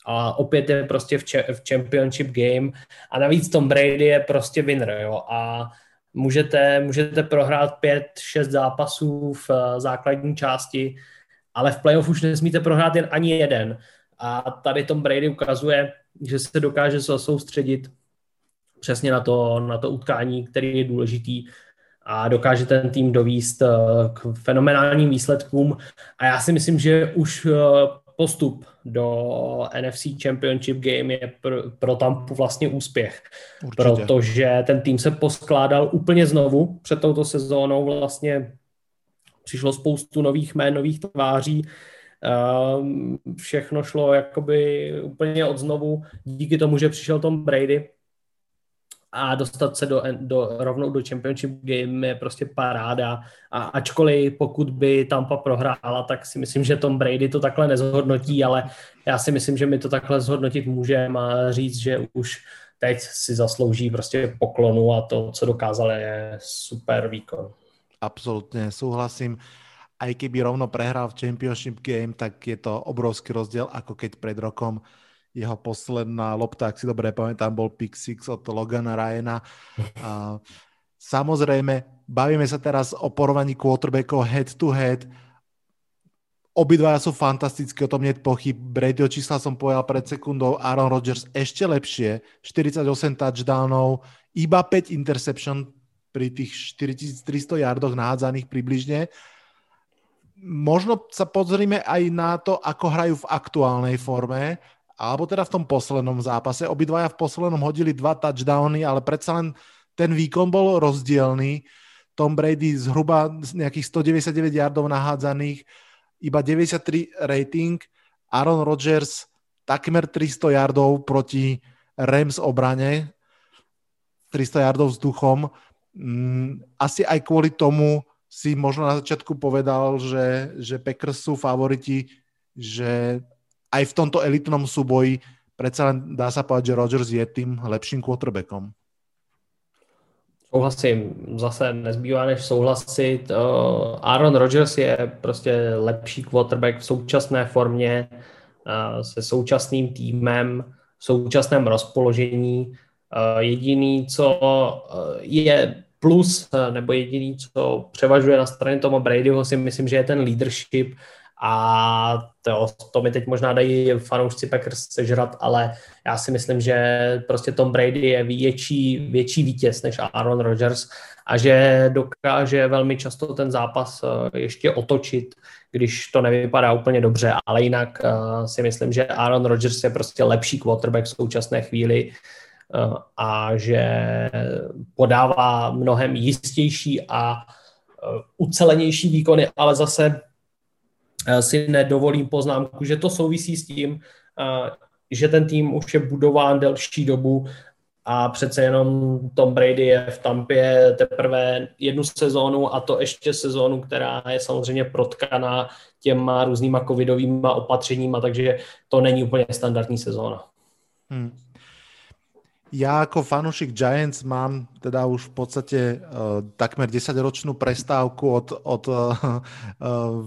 a opět je prostě v, če- v championship game a navíc Tom Brady je prostě winner, jo, a můžete, můžete prohrát pět, šest zápasů v uh, základní části, ale v playoff už nesmíte prohrát jen ani jeden. A tady Tom Brady ukazuje, že se dokáže soustředit přesně na to, na to utkání, který je důležitý a dokáže ten tým dovíst uh, k fenomenálním výsledkům. A já si myslím, že už uh, postup do NFC Championship Game je pro, pro Tampu vlastně úspěch, Určitě. protože ten tým se poskládal úplně znovu před touto sezónou, vlastně přišlo spoustu nových jmén, nových tváří, um, všechno šlo jakoby úplně od znovu, díky tomu, že přišel Tom Brady, a dostat se do, do, rovnou do Championship Game je prostě paráda. A ačkoliv pokud by Tampa prohrála, tak si myslím, že Tom Brady to takhle nezhodnotí, ale já si myslím, že my to takhle zhodnotit můžeme a říct, že už teď si zaslouží prostě poklonu a to, co dokázal, je super výkon. Absolutně, souhlasím. Aj keby rovno prehrál v Championship Game, tak je to obrovský rozdiel, ako keď pred rokom jeho posledná lopta, ak si dobre pamätám, bol pick six od Logana Ryana. A samozrejme, bavíme sa teraz o porovaní quarterbackov head to head. Obidvaja sú fantastickí, o tom nie pochyb. Bradyho čísla som povedal pred sekundou, Aaron Rodgers ešte lepšie, 48 touchdownov, iba 5 interception pri tých 4300 yardoch nahádzaných približne. Možno sa pozrime aj na to, ako hrajú v aktuálnej forme alebo teda v tom poslednom zápase. Obidvaja v poslednom hodili dva touchdowny, ale predsa len ten výkon bol rozdielný. Tom Brady zhruba nejakých 199 yardov nahádzaných, iba 93 rating. Aaron Rodgers takmer 300 yardov proti Rams obrane, 300 yardov vzduchom. Mm, asi aj kvôli tomu si možno na začiatku povedal, že, že Packers sú favoriti, že aj v tomto elitnom súboji predsa len dá sa povedať, že Rodgers je tým lepším quarterbackom. Souhlasím, zase nezbývá než souhlasit. Uh, Aaron Rodgers je prostě lepší quarterback v současné formě, uh, se současným týmem, v současném rozpoložení. Uh, jediný, co je plus, nebo jediný, co převažuje na straně Toma Bradyho, si myslím, že je ten leadership a to, to mi teď možná dají fanoušci Packers sežrat, ale já si myslím, že prostě Tom Brady je větší, větší vítěz než Aaron Rodgers a že dokáže velmi často ten zápas eh, ještě otočit, když to nevypadá úplně dobře, ale jinak uh, si myslím, že Aaron Rodgers je prostě lepší quarterback v současné chvíli uh, a že podává mnohem jistější a ucelenější výkony, ale zase si nedovolím poznámku, že to souvisí s tím, že ten tým už je budován delší dobu a přece jenom Tom Brady je v Tampě teprve jednu sezónu a to ještě sezónu, která je samozřejmě protkaná těma různýma covidovýma opatřeníma, takže to není úplně standardní sezóna. Hmm. Ja ako fanúšik Giants mám teda už v podstate uh, takmer 10-ročnú prestávku od, od uh, uh,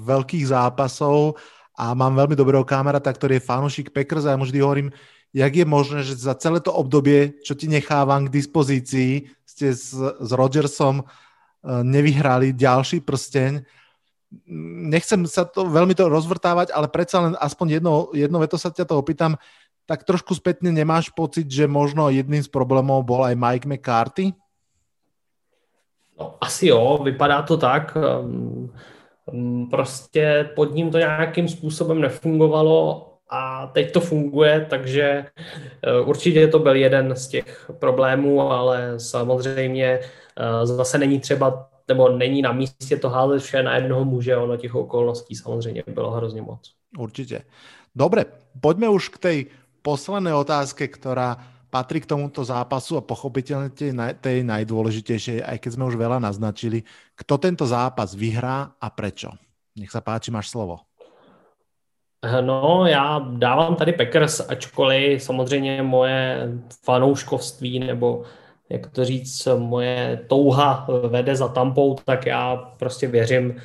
veľkých zápasov a mám veľmi dobrého kamaráta, ktorý je fanúšik Packers a ja mu vždy hovorím, jak je možné, že za celé to obdobie, čo ti nechávam k dispozícii, ste s, s Rodgersom uh, nevyhrali ďalší prsteň. Nechcem sa to veľmi to rozvrtávať, ale predsa len aspoň jedno, jedno veto sa ťa to opýtam tak trošku spätne nemáš pocit, že možno jedným z problémov bol aj Mike McCarthy? No, asi jo, vypadá to tak. Ehm, ehm, prostě pod ním to nějakým způsobem nefungovalo a teď to funguje, takže eh, určitě to byl jeden z těch problémů, ale samozřejmě eh, zase není třeba, nebo není na místě to házet vše na jednoho muže, ono těch okolností samozřejmě bylo hrozně moc. Určitě. Dobre, poďme už k tej poslednej otázke, ktorá patrí k tomuto zápasu a pochopiteľne tej, tej najdôležitejšej, aj keď sme už veľa naznačili. Kto tento zápas vyhrá a prečo? Nech sa páči, máš slovo. No, já dávám tady Packers, ačkoliv samozřejmě moje fanouškovství nebo jak to říct, moje touha vede za tampou, tak já prostě věřím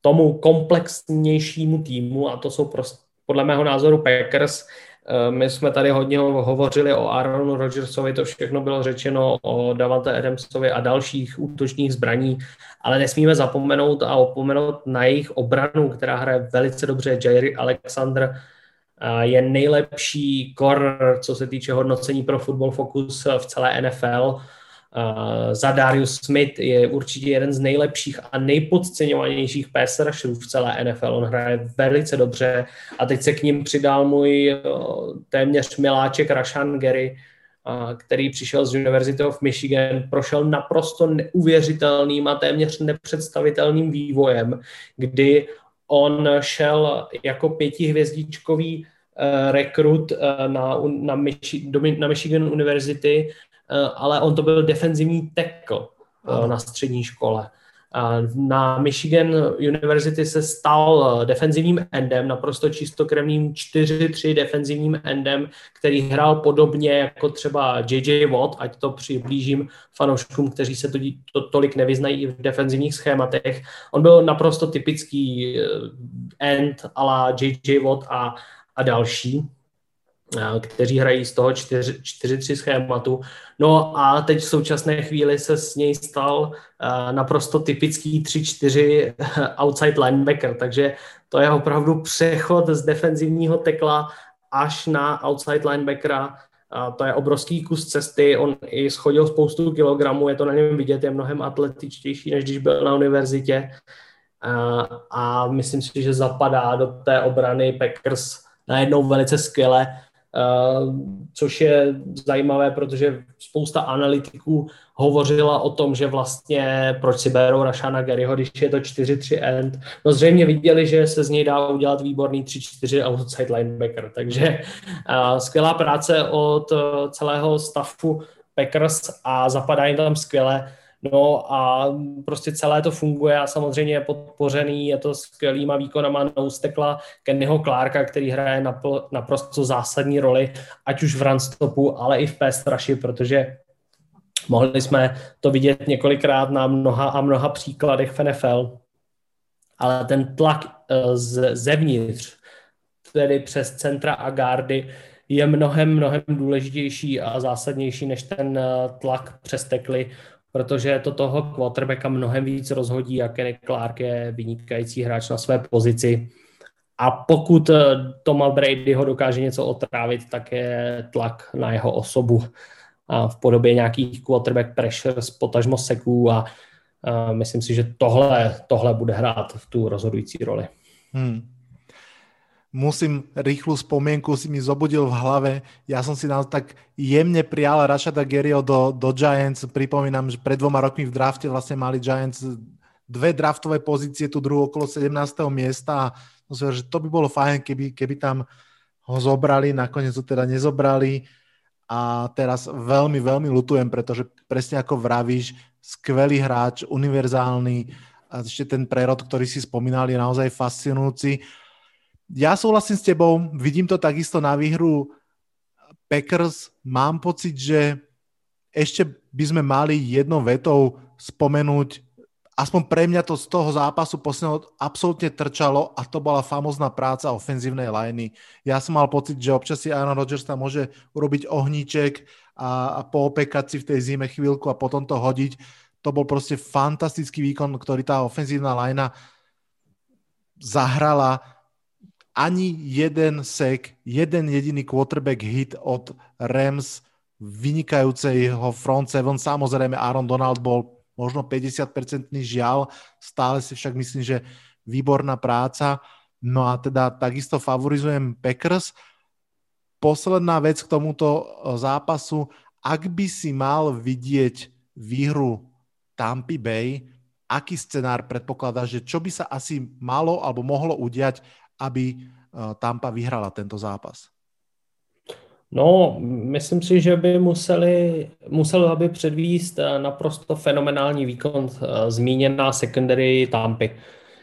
tomu komplexnějšímu týmu a to jsou prostě podle mého názoru Packers, my jsme tady hodně hovořili o Aaronu Rodgersovi, to všechno bylo řečeno o Davante Adamsovi a dalších útočních zbraní, ale nesmíme zapomenout a opomenout na jejich obranu, která hraje velice dobře. Jair Alexander eh, je nejlepší corner, co se týče hodnocení pro Football Focus v celé NFL za Darius Smith je určitě jeden z nejlepších a nejpodceňovanějších pass rusherů v celé NFL. On hraje velice dobře a teď se k ním přidal můj uh, téměř miláček Rashan Gary, uh, který přišel z University of Michigan, prošel naprosto neuvěřitelným a téměř nepředstavitelným vývojem, kdy on šel jako pětihvězdičkový rekrut na, na, na Michigan University Eh, ale on to byl defenzivní tackle eh, na střední škole. Na Michigan University se stal eh, defenzivním endem, naprosto čistokrevným 4-3 defenzivním endem, který hrál podobně jako třeba J.J. Watt, ať to přiblížím fanouškům, kteří se to, to tolik nevyznají v defenzivních schématech. On byl naprosto typický end a la J.J. Watt a, a další kteří hrají z toho 4-3 schématu. No a teď v současné chvíli se s něj stal naprosto typický 3-4 outside linebacker, takže to je opravdu přechod z defenzivního tekla až na outside linebackera. A to je obrovský kus cesty, on i schodil spoustu kilogramů, je to na něm vidět, je mnohem atletičtější, než když byl na univerzitě. A, a myslím si, že zapadá do té obrany Packers najednou velice skvěle. Eh, což je zajímavé, protože spousta analytiků hovořila o tom, že vlastně proč si berou Rašana Garyho, když je to 4-3 end. No zřejmě viděli, že se z něj dá udělat výborný 3-4 outside linebacker, takže uh, skvělá práce od uh, celého staffu Packers a zapadá jim tam skvěle. No a prostě celé to funguje a samozřejmě je podpořený, je to skvělýma výkonama Noustekla, Kennyho Clarka, který hraje napl, naprosto zásadní roli, ať už v runstopu, ale i v pass protože mohli jsme to vidět několikrát na mnoha a mnoha příkladech v NFL, ale ten tlak eh, z, zevnitř, tedy přes centra a gardy, je mnohem, mnohem důležitější a zásadnější než ten eh, tlak přes tekly, protože to toho quarterbacka mnohem víc rozhodí a Kenny Clark je vynikající hráč na své pozici. A pokud eh, Toma Brady ho dokáže něco otrávit, tak je tlak na jeho osobu a v podobě nějakých quarterback pressure potažmo seků a, a myslím si, že tohle, tohle bude hrát v tu rozhodující roli. Hmm musím rýchlu spomienku si mi zobudil v hlave. Ja som si na tak jemne prijal Rashada Garyho do, do Giants. Pripomínam, že pred dvoma rokmi v drafte vlastne mali Giants dve draftové pozície, tu druhú okolo 17. miesta a že to by bolo fajn, keby, keby tam ho zobrali, nakoniec ho teda nezobrali a teraz veľmi, veľmi lutujem, pretože presne ako vravíš, skvelý hráč, univerzálny a ešte ten prerod, ktorý si spomínal, je naozaj fascinujúci. Ja súhlasím s tebou, vidím to takisto na výhru Packers. Mám pocit, že ešte by sme mali jednou vetou spomenúť aspoň pre mňa to z toho zápasu posledného absolútne trčalo a to bola famozná práca ofenzívnej liney. Ja som mal pocit, že občas si Aaron Rodgers tam môže urobiť ohníček a, a poopekať si v tej zime chvíľku a potom to hodiť. To bol proste fantastický výkon, ktorý tá ofenzívna linea zahrala. Ani jeden sek, jeden jediný quarterback hit od Rams vynikajúceho front seven. Samozrejme Aaron Donald bol možno 50% žiaľ, stále si však myslím, že výborná práca. No a teda takisto favorizujem Packers. Posledná vec k tomuto e, zápasu, ak by si mal vidieť výhru Tampa Bay, aký scenár predpokladá, že čo by sa asi malo alebo mohlo udiať, aby e, Tampa vyhrala tento zápas? No, myslím si, že by museli, museli aby předvíst eh, naprosto fenomenální výkon eh, zmíněná secondary Tampy,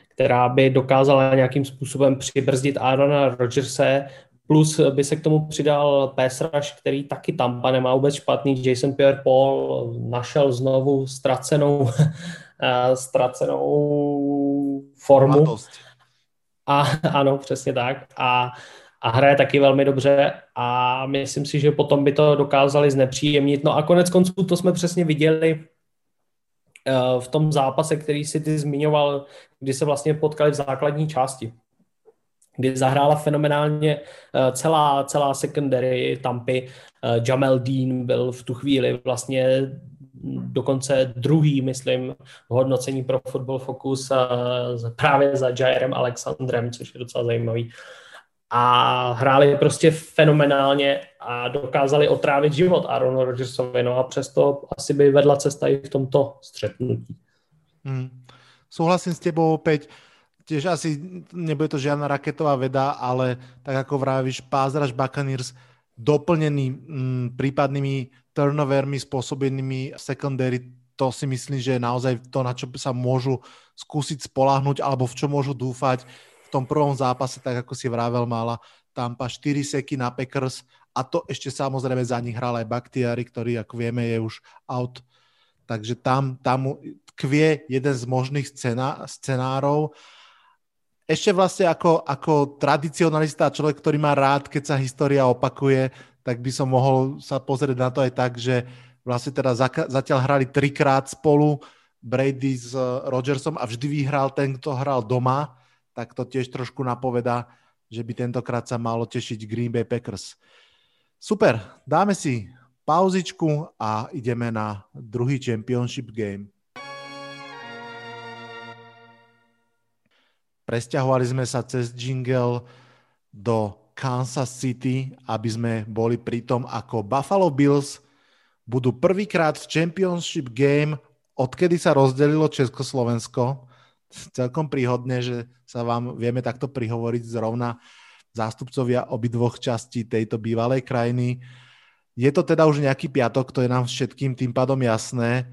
která by dokázala nějakým způsobem přibrzdit Aarona Rodgerse, plus by se k tomu přidal rush, který taky Tampa nemá vůbec špatný. Jason Pierre-Paul našel znovu ztracenou, eh, ztracenou formu. A ano, přesně tak. A a hraje taky velmi dobře a myslím si, že potom by to dokázali znepříjemnit. No a konec konců to jsme přesně viděli eh, v tom zápase, který si ty zmiňoval, kdy se vlastně potkali v základní části kdy zahrála fenomenálně eh, celá, celá secondary Tampy. Eh, Jamel Dean byl v tu chvíli vlastně dokonce druhý, myslím, hodnocení pro Football Focus právě za Jairem Alexandrem, což je docela zajímavý a hráli prostě fenomenálně a dokázali otrávit život Aaronu Rodgersovi, no a přesto asi by vedla cesta i v tomto střetnutí. Hmm. Souhlasím s tebou opäť, tiež asi nebude to žiadna raketová veda, ale tak ako vravíš, Pázraž Buccaneers doplnený mm, prípadnými turnovermi spôsobenými secondary, to si myslím, že je naozaj to, na čo sa môžu skúsiť spolahnuť alebo v čo môžu dúfať v tom prvom zápase, tak ako si vravel, mala Tampa 4 seky na Packers a to ešte samozrejme za nich hral aj Baktiari, ktorý, ako vieme, je už out. Takže tam, tam kvie jeden z možných scéna, scenárov. Ešte vlastne ako, ako tradicionalista, človek, ktorý má rád, keď sa história opakuje, tak by som mohol sa pozrieť na to aj tak, že vlastne teda zatiaľ hrali trikrát spolu Brady s Rodgersom a vždy vyhral ten, kto hral doma tak to tiež trošku napoveda, že by tentokrát sa malo tešiť Green Bay Packers. Super, dáme si pauzičku a ideme na druhý championship game. Presťahovali sme sa cez jingle do Kansas City, aby sme boli pri tom, ako Buffalo Bills budú prvýkrát v championship game, odkedy sa rozdelilo Československo celkom príhodné, že sa vám vieme takto prihovoriť zrovna zástupcovia obidvoch častí tejto bývalej krajiny. Je to teda už nejaký piatok, to je nám všetkým tým pádom jasné.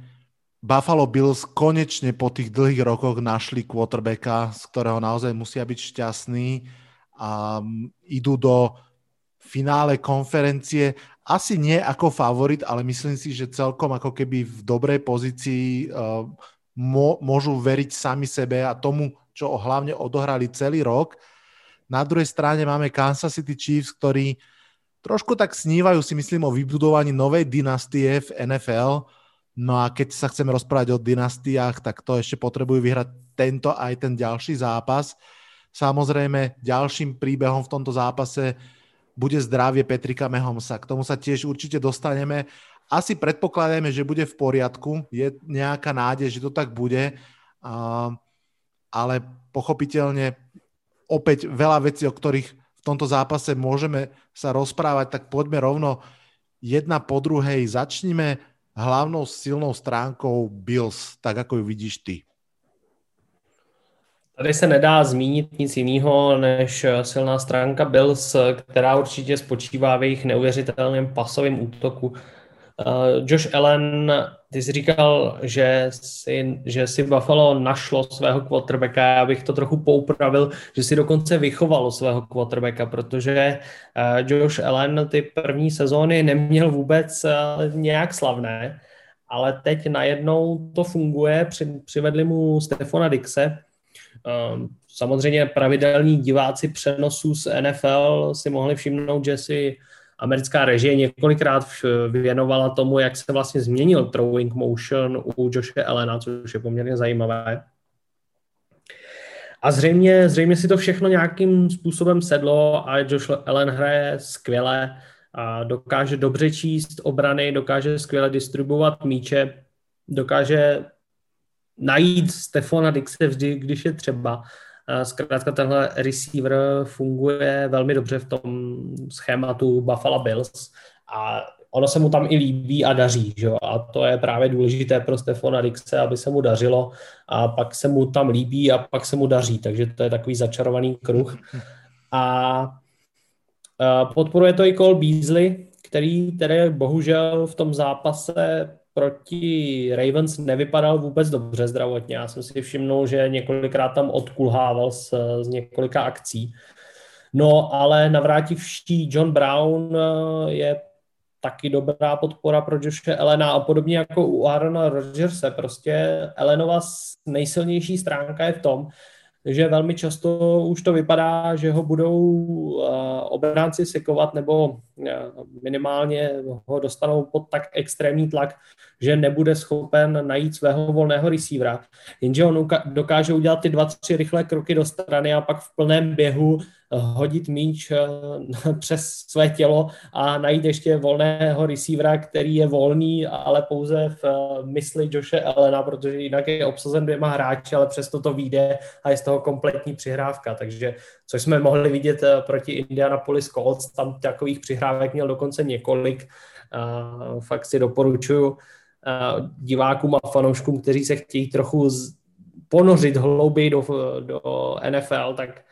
Buffalo Bills konečne po tých dlhých rokoch našli quarterbacka, z ktorého naozaj musia byť šťastní a idú do finále konferencie. Asi nie ako favorit, ale myslím si, že celkom ako keby v dobrej pozícii uh, môžu veriť sami sebe a tomu, čo hlavne odohrali celý rok. Na druhej strane máme Kansas City Chiefs, ktorí trošku tak snívajú si myslím o vybudovaní novej dynastie v NFL. No a keď sa chceme rozprávať o dynastiách, tak to ešte potrebujú vyhrať tento aj ten ďalší zápas. Samozrejme, ďalším príbehom v tomto zápase bude zdravie Petrika Mehomsa. K tomu sa tiež určite dostaneme asi predpokladáme, že bude v poriadku, je nejaká nádej, že to tak bude, ale pochopiteľne opäť veľa vecí, o ktorých v tomto zápase môžeme sa rozprávať, tak poďme rovno jedna po druhej. Začnime hlavnou silnou stránkou Bills, tak ako ju vidíš ty. Tady se nedá zmínit nic jiného než silná stránka Bills, která určitě spočívá v jejich neuvěřitelném pasovém útoku. Uh, Josh Allen, ty jsi říkal, že si, že si Buffalo našlo svého quarterbacka, já bych to trochu poupravil, že si dokonce vychovalo svého quarterbacka, protože uh, Josh Allen ty první sezóny neměl vůbec uh, nějak slavné, ale teď najednou to funguje, při, přivedli mu Stefana Dixe, um, Samozřejmě pravidelní diváci přenosů z NFL si mohli všimnout, že si americká režie několikrát věnovala tomu, jak se vlastně změnil throwing motion u Joshe Elena, což je poměrně zajímavé. A zřejmě, zřejmě si to všechno nějakým způsobem sedlo a Josh Allen hraje skvěle a dokáže dobře číst obrany, dokáže skvěle distribuovat míče, dokáže najít Stefana Dixe vždy, když je třeba Zkrátka tenhle receiver funguje velmi dobře v tom schématu Buffalo Bills a ono se mu tam i líbí a daří, že a to je právě důležité pro Stefana Dixe, aby se mu dařilo a pak se mu tam líbí a pak se mu daří, takže to je takový začarovaný kruh. A podporuje to i Cole Beasley, který tedy bohužel v tom zápase proti Ravens nevypadal vůbec dobře zdravotně. Já jsem si všimnul, že několikrát tam odkulhával z, z několika akcí. No, ale navrátivší John Brown eh, je taky dobrá podpora pro Joshe Elena a podobně jako u Aarona Rodgerse. Prostě Elenova nejsilnější stránka je v tom, že velmi často už to vypadá, že ho budou uh, obránci sekovat nebo uh, minimálně ho dostanou pod tak extrémní tlak, že nebude schopen najít svého volného receivera. Jenže on dokáže udělat ty dva, tři rychlé kroky do strany a pak v plném běhu hodit míč eh, přes své tělo a najít ještě volného receivera, který je volný, ale pouze v eh, mysli Joshe Elena, protože jinak je obsazen dvěma hráči, ale přesto to vyjde a je z toho kompletní přihrávka. Takže, což jsme mohli vidět eh, proti Indianapolis Colts, tam takových přihrávek měl dokonce několik. Fakt si doporučuju divákům a fanouškům, kteří se chtějí trochu ponořit hlouběji do, do NFL, tak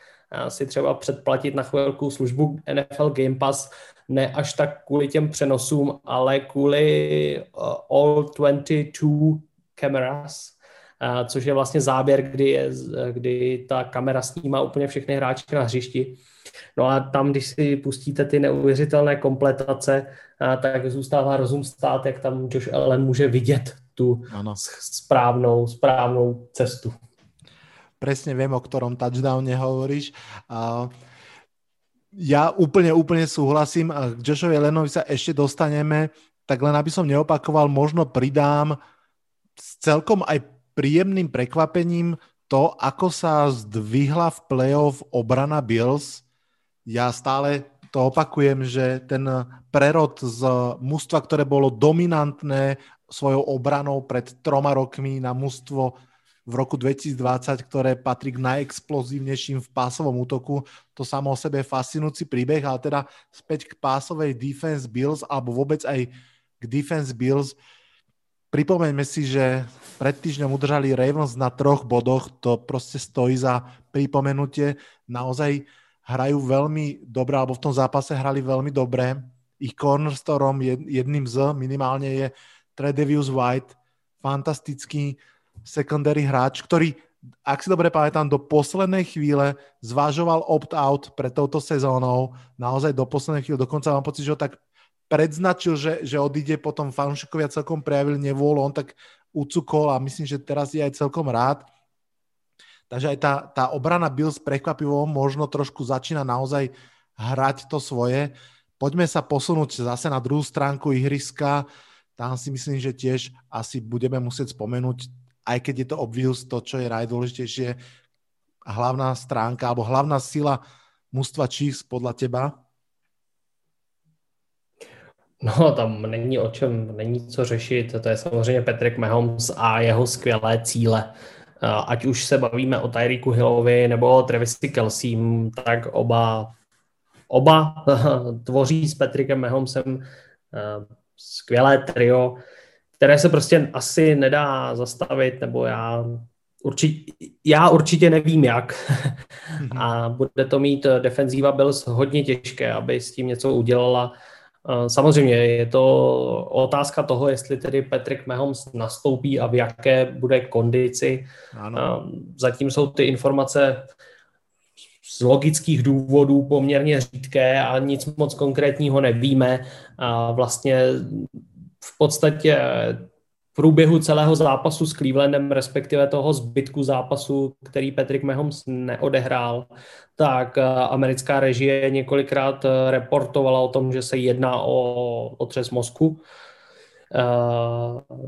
si třeba předplatit na chvilku službu NFL Game Pass, ne až tak kvůli těm přenosům, ale kvůli uh, All 22 cameras, což je vlastně záběr, kdy, je, kdy ta kamera snímá úplně všechny hráče na hřišti. No a tam, když si pustíte ty neuvěřitelné kompletace, uh, tak zůstává rozum stát, jak tam Josh Allen může vidět tu ano. správnou, správnou cestu presne viem, o ktorom touchdowne hovoríš. A ja úplne, úplne súhlasím. K Joshovi Lenovi sa ešte dostaneme, tak len aby som neopakoval, možno pridám s celkom aj príjemným prekvapením to, ako sa zdvihla v playoff obrana Bills. Ja stále to opakujem, že ten prerod z mužstva, ktoré bolo dominantné svojou obranou pred troma rokmi na mužstvo v roku 2020, ktoré patrí k najexplozívnejším v pásovom útoku. To samo o sebe je fascinujúci príbeh, ale teda späť k pásovej defense Bills alebo vôbec aj k defense Bills. Pripomeňme si, že pred týždňom udržali Ravens na troch bodoch, to proste stojí za pripomenutie. Naozaj hrajú veľmi dobre, alebo v tom zápase hrali veľmi dobre. Ich cornerstorom jedným z minimálne je Tredevius White, fantastický secondary hráč, ktorý, ak si dobre pamätám, do poslednej chvíle zvažoval opt-out pre touto sezónou. Naozaj do poslednej chvíle, dokonca mám pocit, že ho tak predznačil, že, že odíde, potom fanúšikovia celkom prejavili nevôľu, on tak ucukol a myslím, že teraz je aj celkom rád. Takže aj tá, tá obrana Bills prekvapivo možno trošku začína naozaj hrať to svoje. Poďme sa posunúť zase na druhú stránku ihriska. Tam si myslím, že tiež asi budeme musieť spomenúť aj keď je to obvious, to, čo je najdôležitejšie, hlavná stránka alebo hlavná sila mužstva Chiefs podľa teba? No, tam není o čem, není co řešit. To je samozřejmě Patrick Mahomes a jeho skvělé cíle. Ať už se bavíme o Tyreeku Hillovi nebo o Travisi Kelsey, tak oba, oba tvoří s Patrickem Mahomesem skvělé trio které se prostě asi nedá zastavit, nebo já určitě, já určitě nevím jak. A bude to mít defenzíva Bills hodně těžké, aby s tím něco udělala. Samozřejmě je to otázka toho, jestli tedy Patrick Mahomes nastoupí a v jaké bude kondici. Ano. Zatím jsou ty informace z logických důvodů poměrně řídké a nic moc konkrétního nevíme. A vlastně v podstatě průběhu celého zápasu s Clevelandem, respektive toho zbytku zápasu, který Patrick Mahomes neodehrál, tak eh, americká režie několikrát eh, reportovala o tom, že se jedná o otřes mozku. Eh,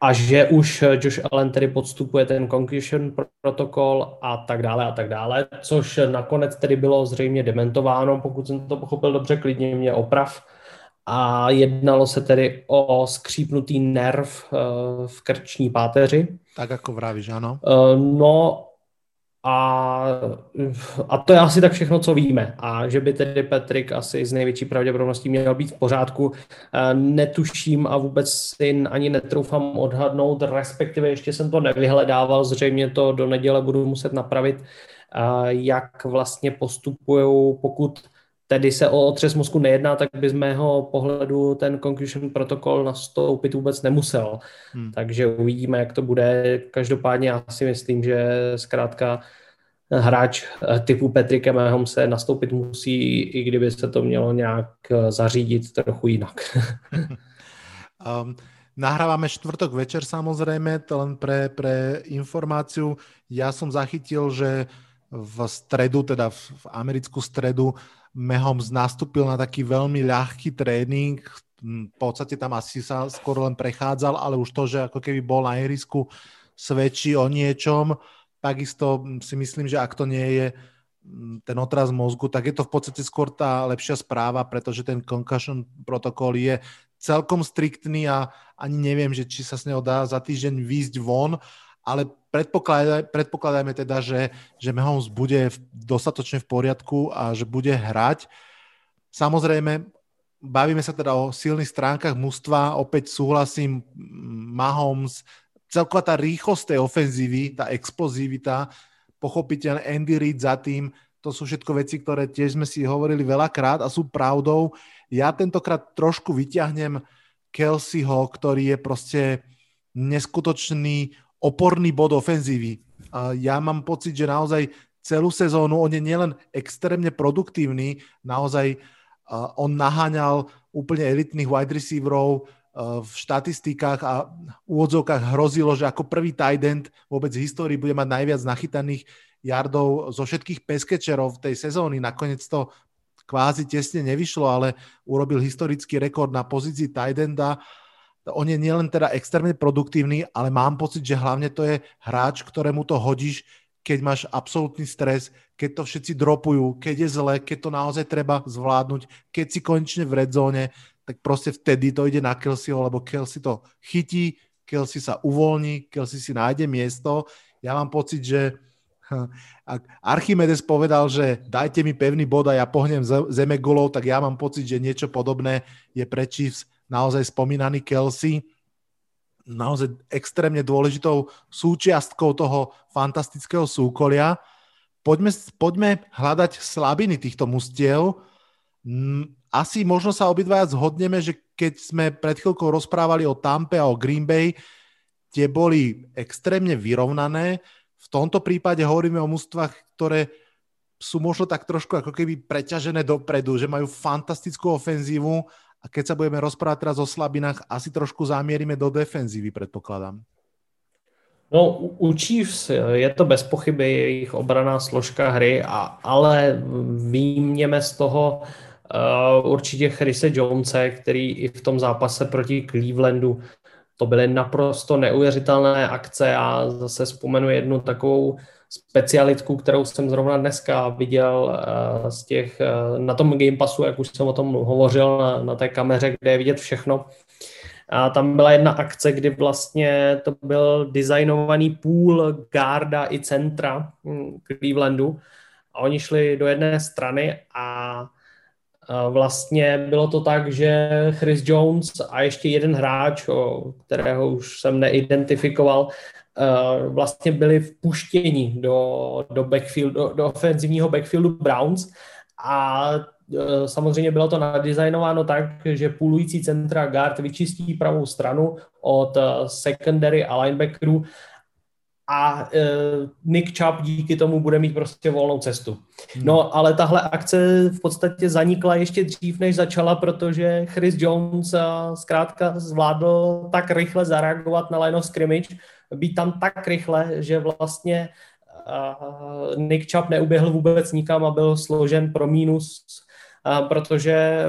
a že už Josh Allen tedy podstupuje ten concussion protokol a tak dále a tak dále, což nakonec tedy bylo zřejmě dementováno, pokud jsem to pochopil dobře, klidně mě oprav a jednalo se tedy o skřípnutý nerv eh, v krční páteři. Tak jako vravíš, ano. Eh, no a, a to je asi tak všechno, co víme. A že by tedy Patrick asi z největší pravděpodobností měl být v pořádku, eh, netuším a vůbec si ani netroufám odhadnout, respektive ještě jsem to nevyhledával, zřejmě to do neděle budu muset napravit, jak vlastně postupují, pokud tedy se o otřes mozku nejedná, tak by z mého pohledu ten concussion protokol nastoupit vůbec nemusel. Hmm. Takže uvidíme, jak to bude. Každopádně já si myslím, že zkrátka hráč typu Patricka se nastoupit musí, i kdyby se to mělo nějak zařídit trochu jinak. um, nahrávame čtvrtok večer samozrejme, to len pre, pre informáciu. Ja som zachytil, že v stredu, teda v, v americkú stredu, Mahomes nastúpil na taký veľmi ľahký tréning, v podstate tam asi sa skoro len prechádzal, ale už to, že ako keby bol na ihrisku, svedčí o niečom. Takisto si myslím, že ak to nie je ten otraz mozgu, tak je to v podstate skôr tá lepšia správa, pretože ten concussion protokol je celkom striktný a ani neviem, že či sa s neho dá za týždeň výjsť von, ale predpokladaj, predpokladajme teda, že, že Mahomes bude v, dostatočne v poriadku a že bude hrať. Samozrejme, bavíme sa teda o silných stránkach mužstva, opäť súhlasím, Mahomes, celková tá rýchlosť tej ofenzívy, tá explozivita, pochopiteľne Andy Reid za tým, to sú všetko veci, ktoré tiež sme si hovorili veľakrát a sú pravdou. Ja tentokrát trošku vyťahnem Kelseyho, ktorý je proste neskutočný oporný bod ofenzívy. A ja mám pocit, že naozaj celú sezónu on je nielen extrémne produktívny, naozaj on naháňal úplne elitných wide receiverov v štatistikách a úvodzovkách hrozilo, že ako prvý tight end vôbec v histórii bude mať najviac nachytaných yardov zo všetkých peskečerov tej sezóny. Nakoniec to kvázi tesne nevyšlo, ale urobil historický rekord na pozícii tight enda. Uh, on je nielen teda extrémne produktívny, ale mám pocit, že hlavne to je hráč, ktorému to hodíš, keď máš absolútny stres, keď to všetci dropujú, keď je zle, keď to naozaj treba zvládnuť, keď si konečne v red zóne, tak proste vtedy to ide na Kelseyho, lebo Kelsey to chytí, Kelsey sa uvoľní, Kelsey si nájde miesto. Ja mám pocit, že Archimedes povedal, že dajte mi pevný bod a ja pohnem zeme golov, tak ja mám pocit, že niečo podobné je pre Chiefs naozaj spomínaný Kelsey, naozaj extrémne dôležitou súčiastkou toho fantastického súkolia. Poďme, poďme hľadať slabiny týchto mustiev. Mm, asi možno sa obidvaja zhodneme, že keď sme pred chvíľkou rozprávali o Tampe a o Green Bay, tie boli extrémne vyrovnané. V tomto prípade hovoríme o mústvach, ktoré sú možno tak trošku ako keby preťažené dopredu, že majú fantastickú ofenzívu, a keď sa budeme rozprávať teraz o slabinách, asi trošku zamierime do defenzívy, predpokladám. No, u Chiefs je to bez pochyby jejich obraná složka hry, a, ale výměme z toho uh, určitě Chrise Jonese, který i v tom zápase proti Clevelandu to byly naprosto neuvěřitelné akce. Já zase vzpomenu jednu takovou specialitku, kterou jsem zrovna dneska viděl uh, z těch, uh, na tom Game Passu, jak už jsem o tom hovořil, na, na té kameře, kde je vidět všechno. A tam byla jedna akce, kdy vlastně to byl designovaný půl garda i centra hm, Clevelandu a oni šli do jedné strany a Vlastně bylo to tak, že Chris Jones a ještě jeden hráč, kterého už jsem neidentifikoval, vlastně byli vpuštěni do, do, backfield, do, do ofenzivního backfieldu Browns. A samozřejmě bylo to nadizajnováno tak, že půlující centra guard vyčistí pravou stranu od secondary a linebackerů a uh, Nick Chubb díky tomu bude mít prostě volnou cestu. No, ale tahle akce v podstatě zanikla ještě dřív, než začala, protože Chris Jones uh, zkrátka zvládl tak rychle zareagovat na line of scrimmage, být tam tak rychle, že vlastně uh, Nick Chubb neuběhl vůbec nikam a byl složen pro mínus, uh, protože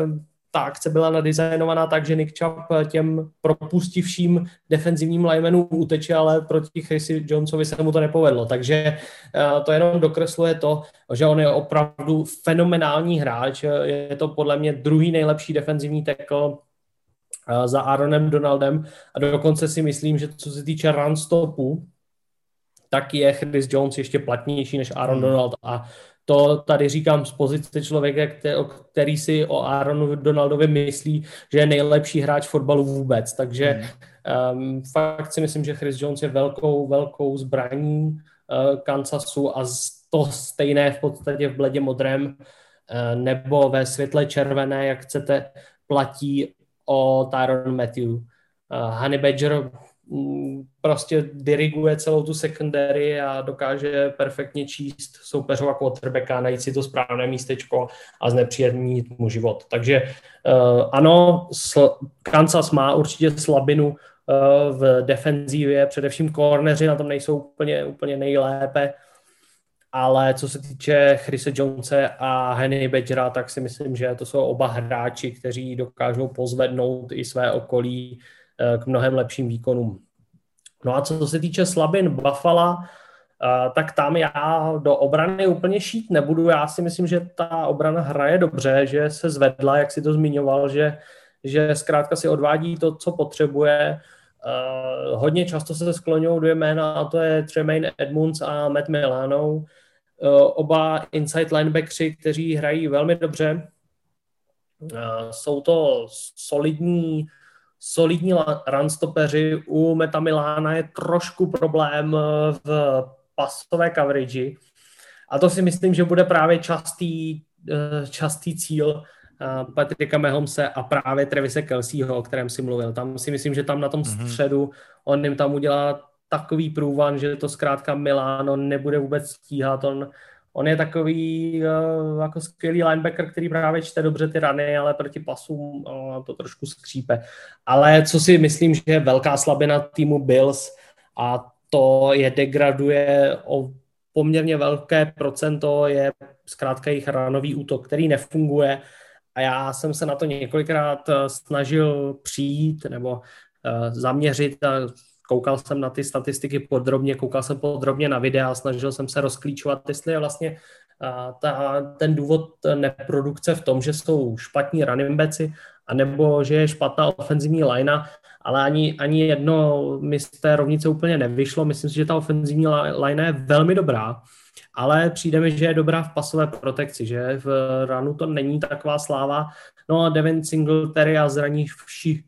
ta akce byla nadizajnovaná tak, že Nick Chubb těm propustivším defenzivním linemenům uteče, ale proti Chrisi Jonesovi se mu to nepovedlo. Takže eh, to jenom dokresluje to, že on je opravdu fenomenální hráč. Je to podle mě druhý nejlepší defenzivní tackle eh, za Aaronem Donaldem a dokonce si myslím, že co se týče run stopu, tak je Chris Jones ještě platnější než Aaron hmm. Donald a to tady říkám z pozice člověka, který si o Aaronu Donaldovi myslí, že je nejlepší hráč fotbalu vůbec. Takže um, fakt si myslím, že Chris Jones je velkou, velkou zbraní uh, Kansasu a to stejné v podstatě v bledě modrém uh, nebo ve světle červené, jak chcete, platí o Tyron Matthew. Uh, Honey Badger prostě diriguje celou tu secondary a dokáže perfektně číst soupeřova quarterbacka, najít si to správné místečko a znepříjemnit mu život. Takže uh, ano, Kansas má určitě slabinu uh, v defenzívě, především corneři na tom nejsou úplně, úplně nejlépe, ale co se týče Chrise Jonese a Henry Badgera, tak si myslím, že to jsou oba hráči, kteří dokážou pozvednout i své okolí k mnohem lepším výkonům. No a co se týče slabin Buffalo, tak tam já do obrany úplně šít nebudu. Já si myslím, že ta obrana hraje dobře, že se zvedla, jak si to zmiňoval, že, že zkrátka si odvádí to, co potřebuje. Uh, hodně často se skloňují dvě jména a to je Tremaine Edmunds a Matt Milano. Uh, oba inside linebackři, kteří hrají velmi dobře. Jsou to solidní solidní runstopeři. U Metamilána je trošku problém eh, v pasové coverage. A to si myslím, že bude právě častý, eh, častý cíl eh, Patrika Mahomese a právě Trevise Kelseyho, o kterém si mluvil. Tam si myslím, že tam na tom mhm. středu on jim tam udělá takový průvan, že to zkrátka Miláno nebude vůbec stíhat. On on je takový uh, jako skvělý linebacker, který právě čte dobře ty rany, ale proti pasům uh, to trošku skřípe. Ale co si myslím, že je velká slabina týmu Bills a to je degraduje o poměrně velké procento, je zkrátka jejich ranový útok, který nefunguje a já jsem se na to několikrát eh, snažil přijít nebo zaměřit a koukal jsem na ty statistiky podrobně, koukal jsem podrobně na videa, snažil jsem se rozklíčovat, jestli je vlastně ta, ten důvod neprodukce v tom, že jsou špatní running backi, anebo že je špatná ofenzivní linea, ale ani, ani jedno mi z té rovnice úplně nevyšlo. Myslím si, že ta ofenzivní line je velmi dobrá, ale přijde mi, že je dobrá v pasové protekci, že v ranu to není taková sláva. No a Devin Singletary a zraní vší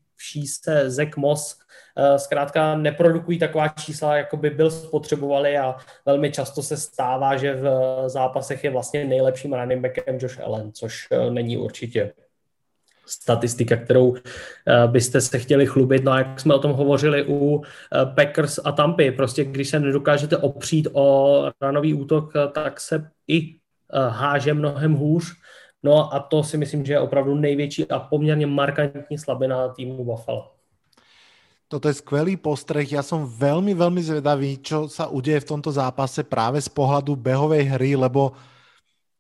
se Zach Moss Eh, zkrátka neprodukují taková čísla, jako by byl spotřebovali a velmi často se stává, že v zápasech je vlastně nejlepším running backem Josh Allen, což eh, není určitě statistika, kterou eh, byste se chtěli chlubit. No a jak jsme o tom hovořili u Packers a Tampy, prostě když se nedokážete opřít o ranový útok, tak se i háže mnohem hůř. No a to si myslím, že je opravdu největší a poměrně markantní slabina týmu Buffalo. Toto je skvelý postreh. Ja som veľmi, veľmi zvedavý, čo sa udeje v tomto zápase práve z pohľadu behovej hry, lebo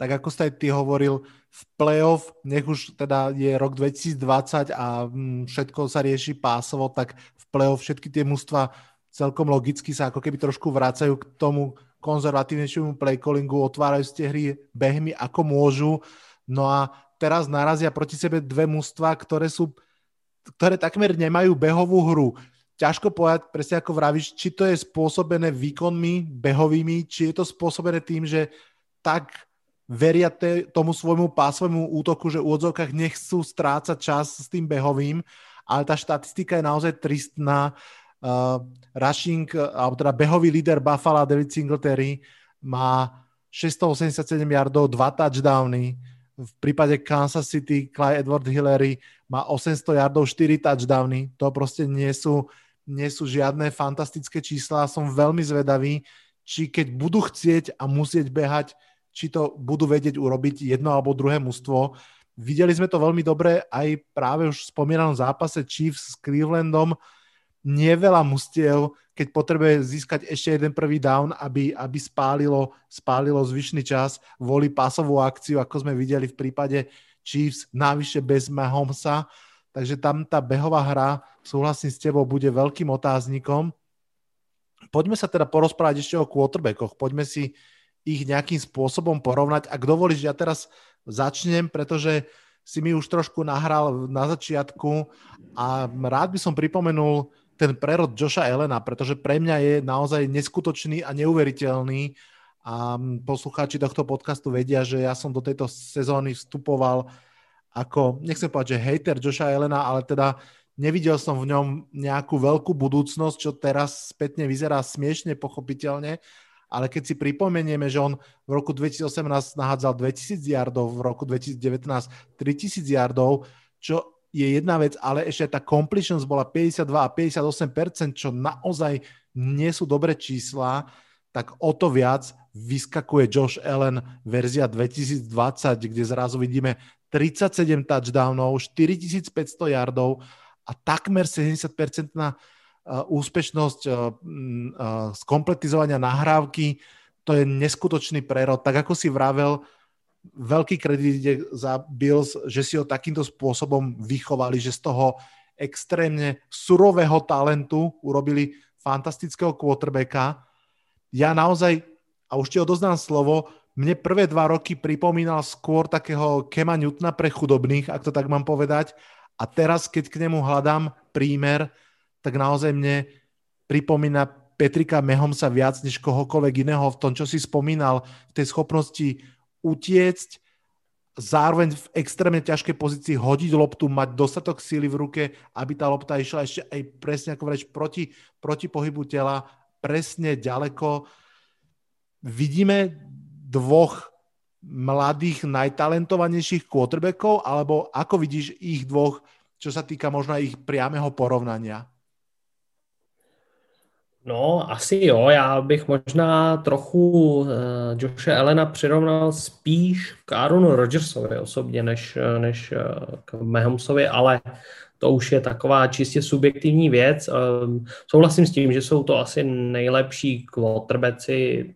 tak ako ste aj ty hovoril, v playoff, nech už teda je rok 2020 a mm, všetko sa rieši pásovo, tak v playoff všetky tie mužstva celkom logicky sa ako keby trošku vracajú k tomu konzervatívnejšiemu playcallingu, otvárajú tie hry behmi ako môžu. No a teraz narazia proti sebe dve mužstva, ktoré sú ktoré takmer nemajú behovú hru. Ťažko povedať, presne ako vravíš, či to je spôsobené výkonmi behovými, či je to spôsobené tým, že tak veria te, tomu svojmu pásovému útoku, že v úvodzovkách nechcú strácať čas s tým behovým, ale tá štatistika je naozaj tristná. Uh, rushing, alebo teda behový líder Buffalo David Singletary má 687 yardov, dva touchdowny. V prípade Kansas City Clyde Edward Hillary má 800 yardov, 4 touchdowny. To proste nie sú, nie sú žiadne fantastické čísla. Som veľmi zvedavý, či keď budú chcieť a musieť behať, či to budú vedieť urobiť jedno alebo druhé mužstvo. Videli sme to veľmi dobre aj práve už v spomínanom zápase Chiefs s Clevelandom. Nie veľa mustiev, keď potrebuje získať ešte jeden prvý down, aby, aby spálilo, spálilo zvyšný čas, volí pasovú akciu, ako sme videli v prípade Chiefs, návyše bez Mahomesa. Takže tam tá behová hra, súhlasím s tebou, bude veľkým otáznikom. Poďme sa teda porozprávať ešte o quarterbackoch. Poďme si ich nejakým spôsobom porovnať. Ak dovolíš, ja teraz začnem, pretože si mi už trošku nahral na začiatku a rád by som pripomenul ten prerod Joša Elena, pretože pre mňa je naozaj neskutočný a neuveriteľný a poslucháči tohto podcastu vedia, že ja som do tejto sezóny vstupoval ako, nechcem povedať, že hater Joša Elena, ale teda nevidel som v ňom nejakú veľkú budúcnosť, čo teraz spätne vyzerá smiešne, pochopiteľne, ale keď si pripomenieme, že on v roku 2018 nahádzal 2000 yardov, v roku 2019 3000 yardov, čo je jedna vec, ale ešte tá completions bola 52 a 58%, čo naozaj nie sú dobré čísla, tak o to viac vyskakuje Josh Allen verzia 2020, kde zrazu vidíme 37 touchdownov, 4500 yardov a takmer 70% na úspešnosť skompletizovania nahrávky, to je neskutočný prerod. Tak ako si vravel, veľký kredit ide za Bills, že si ho takýmto spôsobom vychovali, že z toho extrémne surového talentu urobili fantastického quarterbacka. Ja naozaj, a už ti odoznám slovo, mne prvé dva roky pripomínal skôr takého Kema Newtona pre chudobných, ak to tak mám povedať. A teraz, keď k nemu hľadám prímer, tak naozaj mne pripomína Petrika Mehomsa viac než kohokoľvek iného v tom, čo si spomínal, v tej schopnosti utiecť, zároveň v extrémne ťažkej pozícii hodiť loptu, mať dostatok síly v ruke, aby tá lopta išla ešte aj presne, ako vreč, proti, proti pohybu tela, presne ďaleko. Vidíme dvoch mladých, najtalentovanejších quarterbackov, alebo ako vidíš ich dvoch, čo sa týka možno ich priameho porovnania? No, asi jo. Já bych možná trochu uh, Joshe Elena přirovnal spíš k Aaronu Rodgersovi osobně, než, než uh, k Mahomsovi, ale to už je taková čistě subjektivní věc. Um, souhlasím s tím, že jsou to asi nejlepší quarterbacki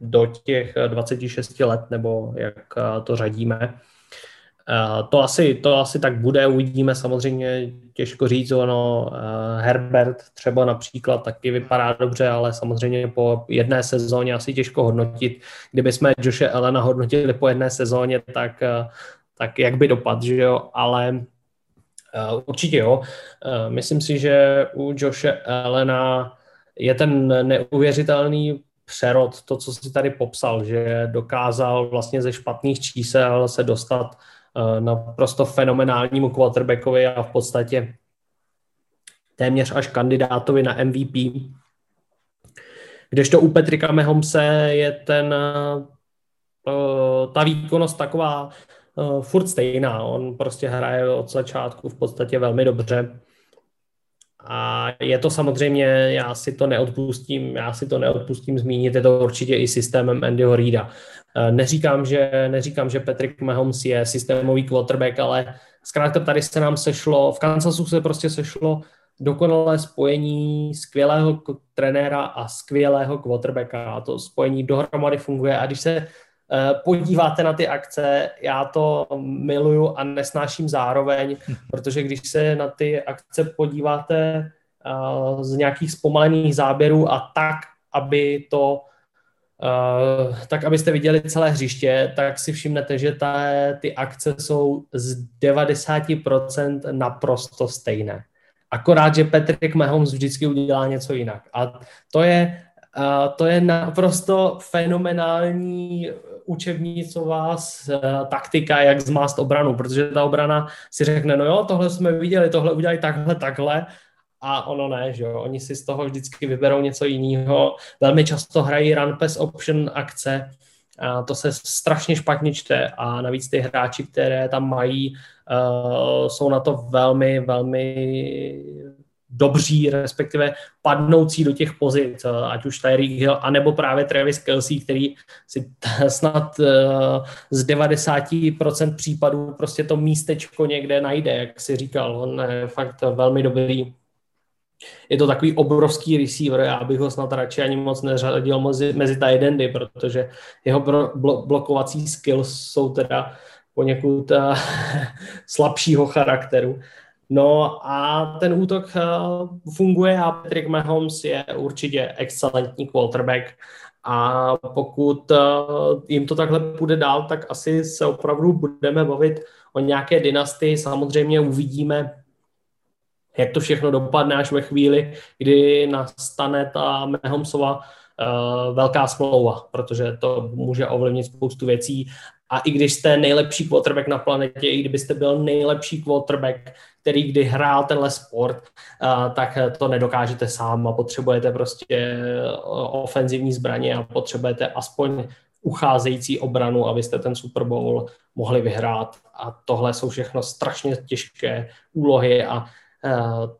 do těch 26 let, nebo jak to řadíme. Eh, to asi, to asi tak bude, uvidíme samozřejmě, těžko říct, ono, eh, Herbert třeba například taky vypadá dobře, ale samozřejmě po jedné sezóně asi těžko hodnotit. Kdyby jsme Joshe Elena hodnotili po jedné sezóně, tak, eh, tak jak by dopad, že jo, ale určitě jo. Myslím si, že u Joshe Elena je ten neuvěřitelný přerod, to, co si tady popsal, že dokázal vlastně ze špatných čísel se dostat naprosto fenomenálnímu quarterbackovi a v podstatě téměř až kandidátovi na MVP. Kdežto u Petrika Mehomse je ten, eh, ta výkonnost taková eh, furt stejná. On prostě hraje od začátku v podstatě velmi dobře. A je to samozřejmě, já si to neodpustím, já si to neodpustím zmínit, je to určitě i systémem Andyho Reida. Eh, neříkám, že, neříkám, že Patrick Mahomes je systémový quarterback, ale zkrátka tady se nám sešlo, v Kansasu se prostě sešlo dokonalé spojení skvělého trenéra a skvělého quarterbacka. A to spojení dohromady funguje. A když se eh, podíváte na ty akce, já to miluju a nesnáším zároveň, protože když se na ty akce podíváte eh, z nějakých zpomalených záběrů a tak, aby to Uh, tak abyste viděli celé hřiště, tak si všimnete, že ta, ty akce jsou z 90% naprosto stejné. Akorát, že Patrick Mahomes vždycky udělá něco jinak. A to je, uh, to je naprosto fenomenální učebnicová uh, taktika, jak zmást obranu, protože ta obrana si řekne, no jo, tohle jsme viděli, tohle udělají takhle, takhle a ono ne, že jo. Oni si z toho vždycky vyberou něco jiného. Velmi často hrají run pass option akce, a to se strašně špatně čte a navíc ty hráči, které tam mají, uh, jsou na to velmi, velmi dobří, respektive padnoucí do těch pozic, ať už Tyreek Hill, anebo právě Travis Kelsey, který si snad uh, z 90% případů prostě to místečko někde najde, jak si říkal. On je fakt velmi dobrý je to takový obrovský receiver, já bych ho snad radši ani moc neřadil mezi, mezi endy, protože jeho blo, blokovací skills jsou teda poněkud uh, slabšího charakteru. No a ten útok uh, funguje a Patrick Mahomes je určitě excelentní quarterback a pokud uh, jim to takhle půjde dál, tak asi se opravdu budeme bavit o nějaké dynastii. Samozřejmě uvidíme, jak to všechno dopadne až ve chvíli, kdy nastane ta Mahomesova uh, velká smlouva, protože to může ovlivnit spoustu věcí. A i když jste nejlepší quarterback na planetě, i kdybyste byl nejlepší quarterback, který kdy hrál tenhle sport, uh, tak to nedokážete sám a potřebujete prostě eh, ofenzivní zbraně a potřebujete aspoň ucházející obranu, abyste ten Super Bowl mohli vyhrát. A tohle jsou všechno strašně těžké úlohy a Eh,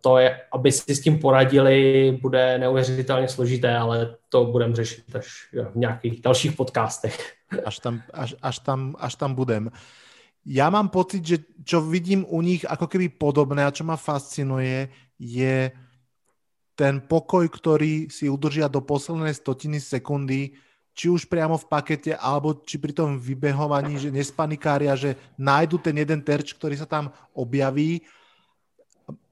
to je, aby si s tím poradili, bude neuvěřitelně složité, ale to budeme řešit až v nějakých dalších podcastech. Až tam, až, až tam, až tam budem. Já mám pocit, že čo vidím u nich ako keby podobné a čo ma fascinuje, je ten pokoj, ktorý si udržia do poslednej stotiny sekundy, či už priamo v pakete, alebo či pri tom vybehovaní, že nespanikária, že nájdu ten jeden terč, ktorý sa tam objaví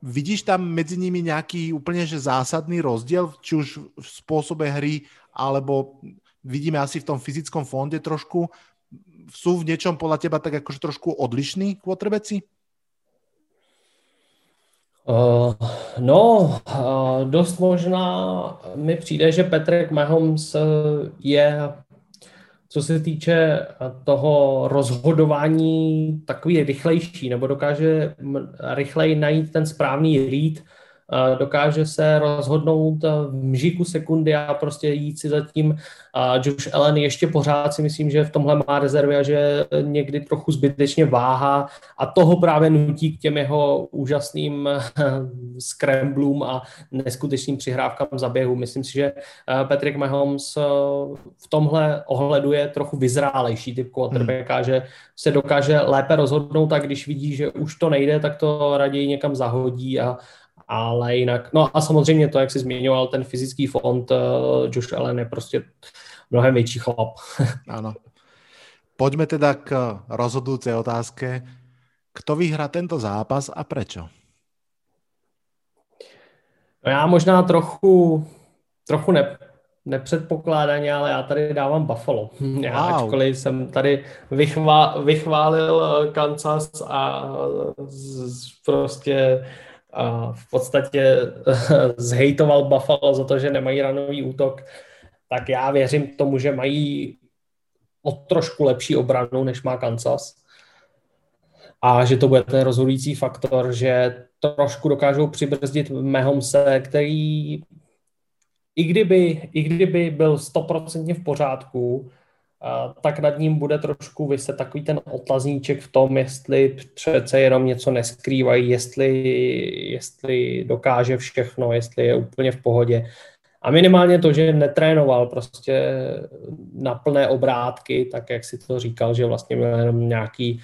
Vidíš tam medzi nimi nejaký úplne že zásadný rozdiel, či už v spôsobe hry, alebo vidíme asi v tom fyzickom fonde trošku, sú v niečom podľa teba tak akože trošku odlišní quarterbacki? Uh, no, uh, dost možná mi přijde, že Patrick Mahomes je co se týče eh, toho rozhodování takový rychlejší, nebo dokáže rychleji najít ten správný read, dokáže se rozhodnout v mžiku sekundy a prostě jít si zatím. A Josh Allen ještě pořád si myslím, že v tomhle má rezervy a že někdy trochu zbytečně váha a toho právě nutí k těm jeho úžasným scramblům a neskutečným přihrávkám zaběhu. Myslím si, že eh, Patrick Mahomes eh, v tomhle ohledu je trochu vyzrálejší typ quarterbacka, hmm. že se dokáže lépe rozhodnout a když vidí, že už to nejde, tak to raději někam zahodí a, ale jinak, no a samozřejmě to, jak jsi zmiňoval, ten fyzický fond, uh, Josh Allen je prostě mnohem větší chlap. Ano. Pojďme teda k rozhodující otázke. Kto vyhrá tento zápas a prečo? No já možná trochu, trochu ne, nepředpokládaně, ale já tady dávám Buffalo. Já, wow. Ačkoliv jsem tady vychvá, vychválil eh, Kansas a z, prostě a v podstatě zhejtoval Buffalo za to, že nemají ranový útok, tak já věřím tomu, že mají o trošku lepší obranu, než má Kansas. A že to bude ten rozhodující faktor, že trošku dokážou přibrzdit Mahomse, který i kdyby, i kdyby byl stoprocentně v pořádku, tak nad ním bude trošku vyset takový ten otazníček v tom, jestli přece jenom něco neskrývají, jestli, jestli dokáže všechno, jestli je úplně v pohodě. A minimálně to, že netrénoval prostě na plné obrátky, tak jak si to říkal, že vlastně měl jenom nějaký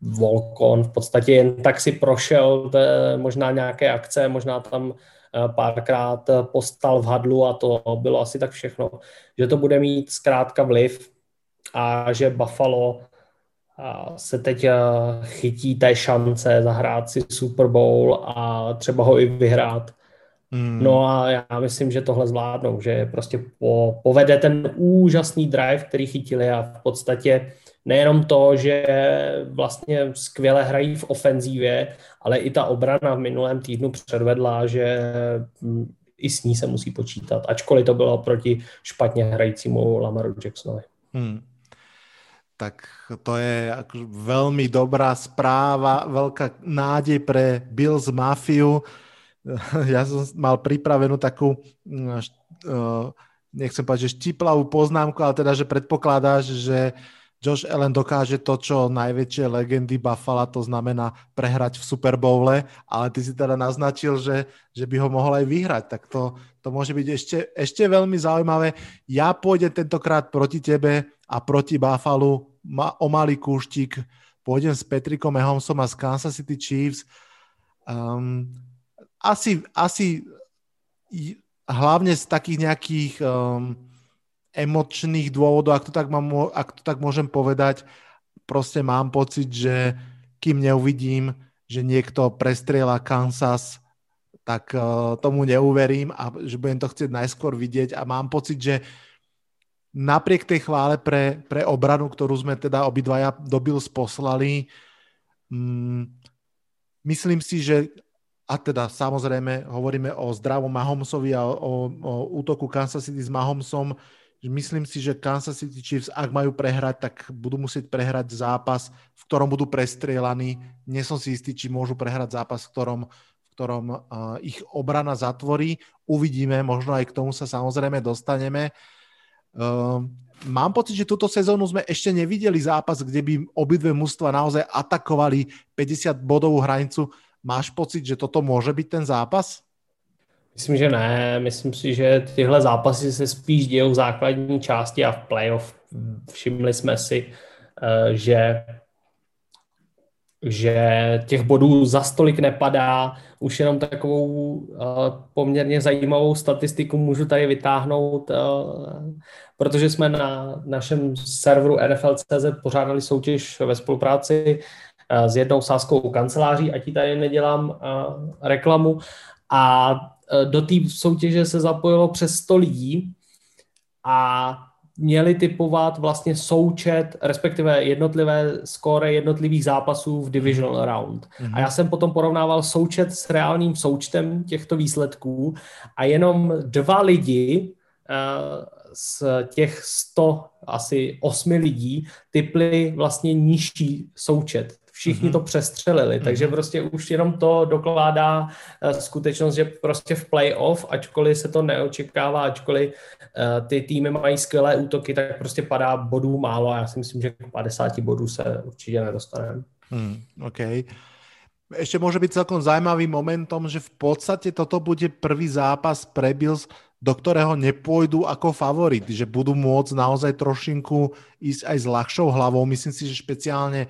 volkon, v podstatě jen tak si prošel možná nějaké akce, možná tam eh, párkrát postal v hadlu a to bylo asi tak všechno, že to bude mít zkrátka vliv a že Buffalo se teď chytí té šance zahrát si Super Bowl a třeba ho i vyhrát. Hmm. No a já myslím, že tohle zvládnou, že prostě po, povede ten úžasný drive, který chytili a v podstatě nejenom to, že vlastně skvěle hrají v ofenzívě, ale i ta obrana v minulém týdnu předvedla, že hm, i s ní se musí počítat, ačkoliv to bylo proti špatně hrajícímu Lamaru Jacksonovi. Hmm tak to je veľmi dobrá správa, veľká nádej pre Bills Mafiu. ja som mal pripravenú takú, uh, nechcem povedať, že štiplavú poznámku, ale teda, že predpokladáš, že Josh Allen dokáže to, čo najväčšie legendy Buffalo, to znamená prehrať v Super Bowle, ale ty si teda naznačil, že, že by ho mohol aj vyhrať, tak to, to môže byť ešte, ešte veľmi zaujímavé. Ja pôjdem tentokrát proti tebe a proti Buffalo ma, o malý kúštik, pôjdem s Petrikom Mahomsom a z Kansas City Chiefs. Um, asi, asi hlavne z takých nejakých um, emočných dôvodov, ak to, tak mám, ak to tak môžem povedať, proste mám pocit, že kým neuvidím, že niekto prestriela Kansas, tak uh, tomu neuverím a že budem to chcieť najskôr vidieť a mám pocit, že napriek tej chvále pre, pre obranu, ktorú sme teda obidvaja do Bills poslali, um, myslím si, že a teda samozrejme hovoríme o zdravom Mahomsovi a o, o útoku Kansas City s Mahomsom, Myslím si, že Kansas City Chiefs, ak majú prehrať, tak budú musieť prehrať zápas, v ktorom budú prestrielaní. Nie som si istý, či môžu prehrať zápas, v ktorom, v ktorom uh, ich obrana zatvorí. Uvidíme, možno aj k tomu sa samozrejme dostaneme. Uh, mám pocit, že túto sezónu sme ešte nevideli zápas, kde by obidve mužstva naozaj atakovali 50 bodovú hranicu. Máš pocit, že toto môže byť ten zápas? Myslím, že ne. Myslím si, že tyhle zápasy se spíš dějou v základní části a v playoff. Všimli jsme si, eh, že že těch bodů za stolik nepadá. Už jenom takovou uh, poměrně zajímavou statistiku můžu tady vytáhnout, uh, protože jsme na našem serveru NFL.cz pořádali soutěž ve spolupráci uh, s jednou sáskou kanceláří, ať ji tady nedělám reklamu. A Eh, do té soutěže se zapojilo přes 100 lidí a měli typovat vlastně součet, respektive jednotlivé skóre jednotlivých zápasů v divisional round. Mm-hmm. A já jsem potom porovnával součet s reálným součtem těchto výsledků a jenom dva lidi uh, z těch 100 asi 8 lidí typli vlastně nižší součet všichni mm-hmm. to přestřelili, takže mm-hmm. prostě už jenom to dokládá uh, skutečnost, že prostě v playoff, ačkoliv se to neočekává, ačkoliv uh, ty týmy mají skvělé útoky, tak prostě padá bodů málo a já si myslím, že k 50 bodů se určitě nedostaneme. Hmm, OK. Ešte môže byť celkom zaujímavým momentom, že v podstate toto bude prvý zápas pre Bills, do ktorého nepôjdu ako favorit, že budú môcť naozaj trošinku ísť aj s ľahšou hlavou. Myslím si, že špeciálne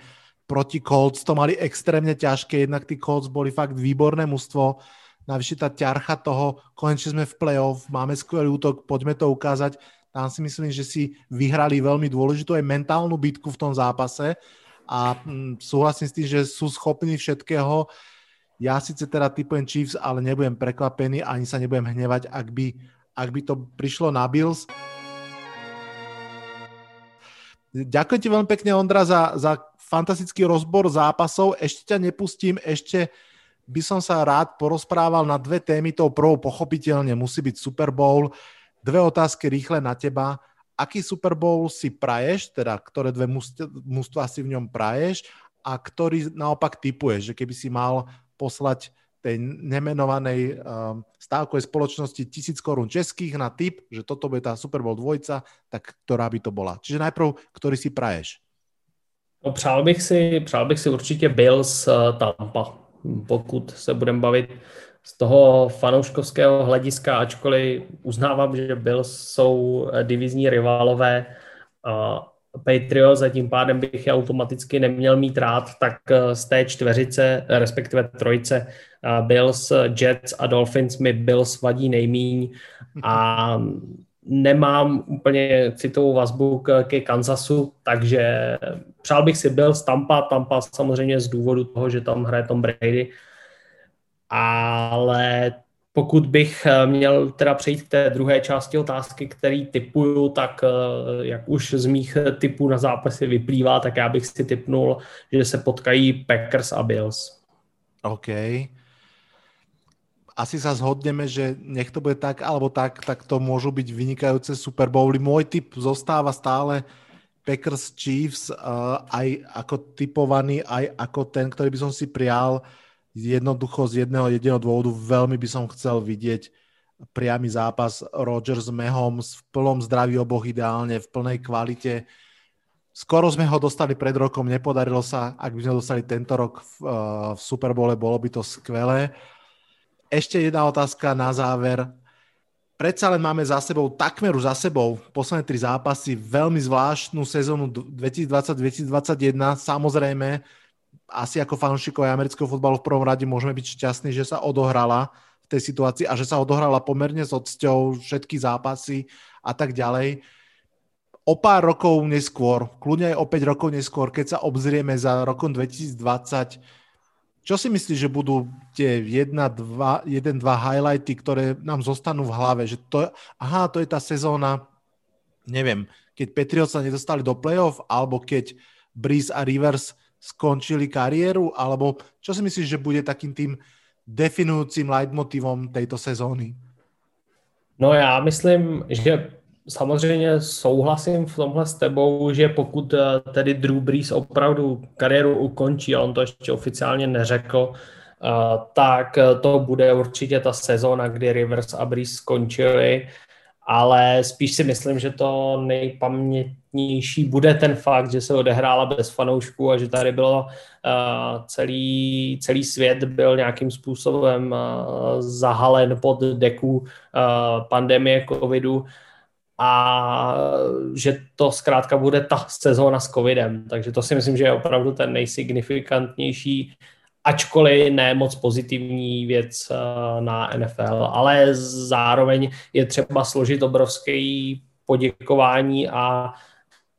proti Colts to mali extrémne ťažké, jednak tí Colts boli fakt výborné mužstvo, navyše tá ťarcha toho, konečne sme v playoff, máme skvelý útok, poďme to ukázať. Tam si myslím, že si vyhrali veľmi dôležitú aj mentálnu bitku v tom zápase a hm, súhlasím s tým, že sú schopní všetkého. Ja síce teda typujem Chiefs, ale nebudem prekvapený, ani sa nebudem hnevať, ak by, ak by to prišlo na Bills. Ďakujem ti veľmi pekne, Ondra, za, za fantastický rozbor zápasov. Ešte ťa nepustím, ešte by som sa rád porozprával na dve témy. Tou prvou pochopiteľne musí byť Super Bowl. Dve otázky rýchle na teba. Aký Super Bowl si praješ, teda ktoré dve mústva si v ňom praješ a ktorý naopak typuješ, že keby si mal poslať tej nemenovanej um, stávkovej spoločnosti tisíc korún českých na typ, že toto bude tá Super Bowl dvojca, tak ktorá by to bola? Čiže najprv, ktorý si praješ? No, přál bych si, přál bych si určitě Bills uh, Tampa, pokud se budeme bavit z toho fanouškovského hlediska, ačkoliv uznávám, že Bills jsou eh, divizní rivalové a Patriots a tím pádem bych je automaticky neměl mít rád, tak eh, z té čtveřice, respektive trojice Bills, Jets a Dolphins mi Bills vadí nejmíň a nemám úplně citovou vazbu ke Kansasu, takže přál bych si byl z Tampa, Tampa samozřejmě z důvodu toho, že tam hraje Tom Brady, ale pokud bych eh, měl teda přejít k té druhé části otázky, který typuju, tak eh, jak už z mých typů na zápasy vyplývá, tak já bych si typnul, že se potkají Packers a Bills. OK asi sa zhodneme, že nech to bude tak alebo tak, tak to môžu byť vynikajúce Super Bowly. Môj typ zostáva stále Packers Chiefs uh, aj ako typovaný, aj ako ten, ktorý by som si prial. jednoducho z jedného jediného dôvodu veľmi by som chcel vidieť priamy zápas Rodgers s Mahomes v plnom zdraví oboch ideálne, v plnej kvalite. Skoro sme ho dostali pred rokom, nepodarilo sa. Ak by sme dostali tento rok v, uh, v Super Bowle, bolo by to skvelé. Ešte jedna otázka na záver. Predsa len máme za sebou, takmer za sebou, posledné tri zápasy, veľmi zvláštnu sezónu 2020-2021. Samozrejme, asi ako fanúšikovia amerického futbalu v prvom rade môžeme byť šťastní, že sa odohrala v tej situácii a že sa odohrala pomerne s odsťou všetky zápasy a tak ďalej. O pár rokov neskôr, kľudne aj o 5 rokov neskôr, keď sa obzrieme za rokom 2020, čo si myslíš, že budú tie jedna, dva, jeden, dva highlighty, ktoré nám zostanú v hlave? Že to, aha, to je tá sezóna, neviem, keď Patriots sa nedostali do playoff, alebo keď Breeze a Rivers skončili kariéru, alebo čo si myslíš, že bude takým tým definujúcim leitmotivom tejto sezóny? No já myslím, že samozřejmě souhlasím v tomhle s tebou, že pokud eh, tedy Drew Brees opravdu kariéru ukončí, a on to ještě oficiálně neřekl, eh, tak eh, to bude určitě ta sezóna, kdy Rivers a Brees skončili, ale spíš si myslím, že to nejpamětnější bude ten fakt, že se odehrála bez fanoušků a že tady bylo celý, celý svět byl nějakým způsobem zahalen pod deku pandemie covidu a že to zkrátka bude ta sezóna s covidem. Takže to si myslím, že je opravdu ten nejsignifikantnější, ačkoliv ne moc pozitivní věc eh, na NFL, ale zároveň je třeba složit obrovský poděkování a,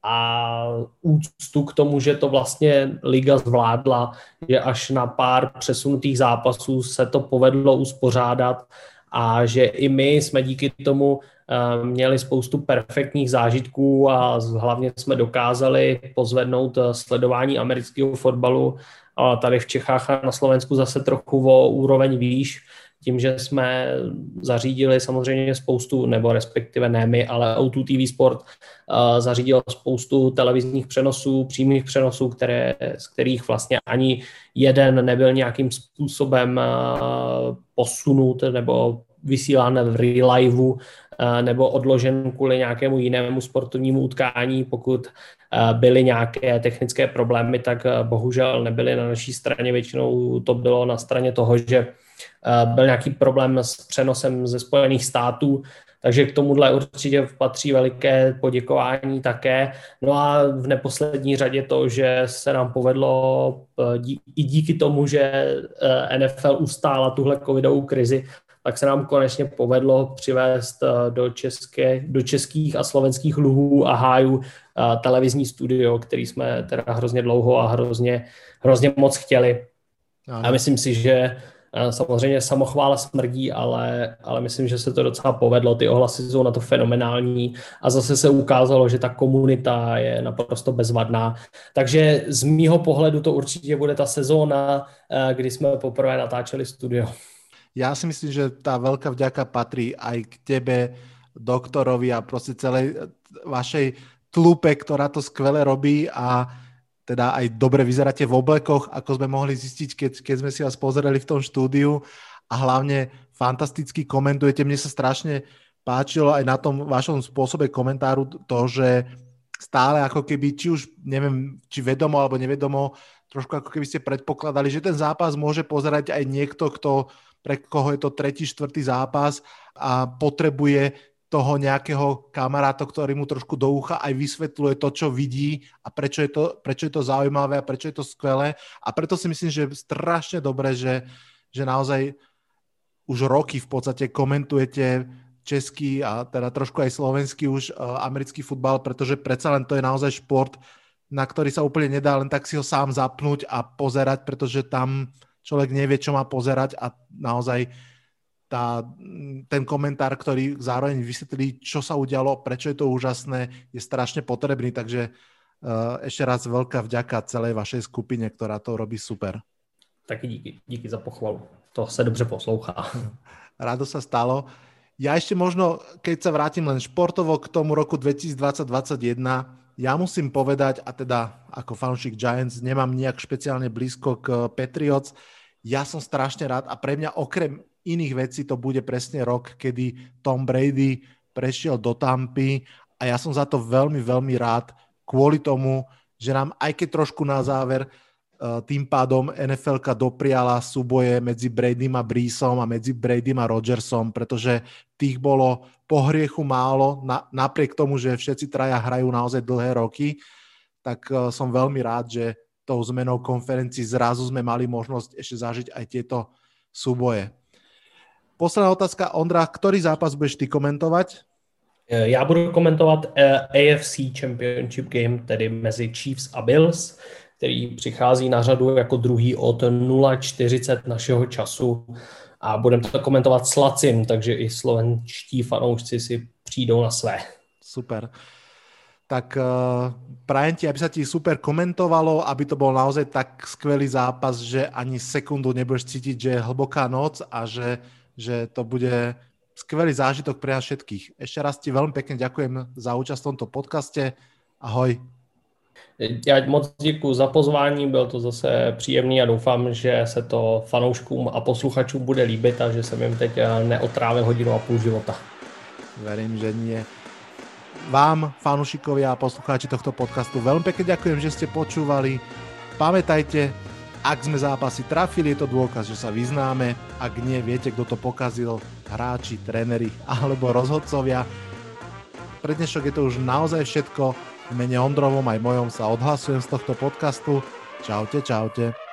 a úctu k tomu, že to vlastně liga zvládla, že až na pár přesunutých zápasů se to povedlo uspořádat a že i my jsme díky tomu Eh, měli spoustu perfektních zážitků a hlavně jsme dokázali pozvednout eh, sledování amerického fotbalu. Tady v Čechách a na Slovensku zase trochu o úroveň výš, tím, že jsme zařídili samozřejmě spoustu, nebo respektive ne my, ale O2 TV Sport uh, zařídil spoustu televizních přenosů, přímých přenosů, které, z kterých vlastně ani jeden nebyl nějakým způsobem uh, posunut nebo vysílán v liveu Eh, nebo odložen kvůli nějakému jinému sportovnímu utkání. Pokud eh, byly nějaké technické problémy, tak eh, bohužel nebyly na naší straně. Většinou to bylo na straně toho, že byl nějaký problém s přenosem ze Spojených států, takže k tomuhle určitě patří veliké poděkování také. No a v neposlední řadě to, že se nám povedlo i díky tomu, že NFL ustála tuhle covidovou krizi, tak se nám konečně povedlo přivést eh, do, české, do českých a slovenských luhů a hájů eh, televizní studio, který jsme teda hrozně dlouho a hrozně, hrozně moc chtěli. A myslím si, že eh, samozřejmě samochvála smrdí, ale, ale myslím, že se to docela povedlo. Ty ohlasy jsou na to fenomenální a zase se ukázalo, že ta komunita je naprosto bezvadná. Takže z mýho pohledu to určitě bude ta sezóna, kdy jsme poprvé natáčeli studio ja si myslím, že tá veľká vďaka patrí aj k tebe, doktorovi a proste celej vašej tlupe, ktorá to skvele robí a teda aj dobre vyzeráte v oblekoch, ako sme mohli zistiť, keď, keď sme si vás pozerali v tom štúdiu a hlavne fantasticky komentujete. Mne sa strašne páčilo aj na tom vašom spôsobe komentáru to, že stále ako keby, či už neviem, či vedomo alebo nevedomo, trošku ako keby ste predpokladali, že ten zápas môže pozerať aj niekto, kto pre koho je to tretí, štvrtý zápas a potrebuje toho nejakého kamaráta, ktorý mu trošku do ucha aj vysvetľuje to, čo vidí a prečo je to, prečo je to zaujímavé a prečo je to skvelé. A preto si myslím, že je strašne dobré, že, že naozaj už roky v podstate komentujete český a teda trošku aj slovenský už uh, americký futbal, pretože predsa len to je naozaj šport, na ktorý sa úplne nedá len tak si ho sám zapnúť a pozerať, pretože tam človek nevie, čo má pozerať a naozaj tá, ten komentár, ktorý zároveň vysvetlí, čo sa udialo, prečo je to úžasné, je strašne potrebný, takže uh, ešte raz veľká vďaka celej vašej skupine, ktorá to robí super. Taky díky, díky za pochvalu. To se dobře poslouchá. Rado sa stalo. Ja ešte možno, keď sa vrátim len športovo k tomu roku 2020-2021, ja musím povedať, a teda ako fanúšik Giants nemám nejak špeciálne blízko k Patriots, ja som strašne rád a pre mňa okrem iných vecí to bude presne rok, kedy Tom Brady prešiel do Tampy a ja som za to veľmi, veľmi rád kvôli tomu, že nám aj keď trošku na záver Eh, tým pádom NFL dopriala súboje medzi Bradym a Breesom a medzi Bradym a Rodgersom, pretože tých bolo po hriechu málo, na, napriek tomu, že všetci traja hrajú naozaj dlhé roky, tak uh, som veľmi rád, že tou zmenou konferencií zrazu sme mali možnosť ešte zažiť aj tieto súboje. Posledná otázka, Ondra, ktorý zápas budeš ty komentovať? Eh, já budu komentovat AFC Championship Game, tedy mezi Chiefs a Bills který přichází na řadu jako druhý od 0.40 našeho času a budeme to komentovat s Lacim, takže i slovenští fanoušci si přijdou na své. Super. Tak uh, prajem ti, aby sa ti super komentovalo, aby to bol naozaj tak skvelý zápas, že ani sekundu nebudeš cítiť, že je hlboká noc a že, že to bude skvelý zážitok pre nás všetkých. Ešte raz ti veľmi pekne ďakujem za účasť v tomto podcaste. Ahoj. Já moc děkuji za pozvání, byl to zase příjemný a doufám, že se to fanouškům a posluchačům bude líbit a že jsem jim teď eh, neotrávil hodinu a půl života. Verím, že nie. Vám, fanúšikovia a poslucháči tohto podcastu, veľmi pekne ďakujem, že ste počúvali. Pamätajte, ak sme zápasy trafili, je to dôkaz, že sa vyznáme. Ak nie, viete, kto to pokazil, hráči, tréneri alebo rozhodcovia. Pre dnešok je to už naozaj všetko. V mene Ondrovom aj mojom sa odhlasujem z tohto podcastu. Čaute, čaute.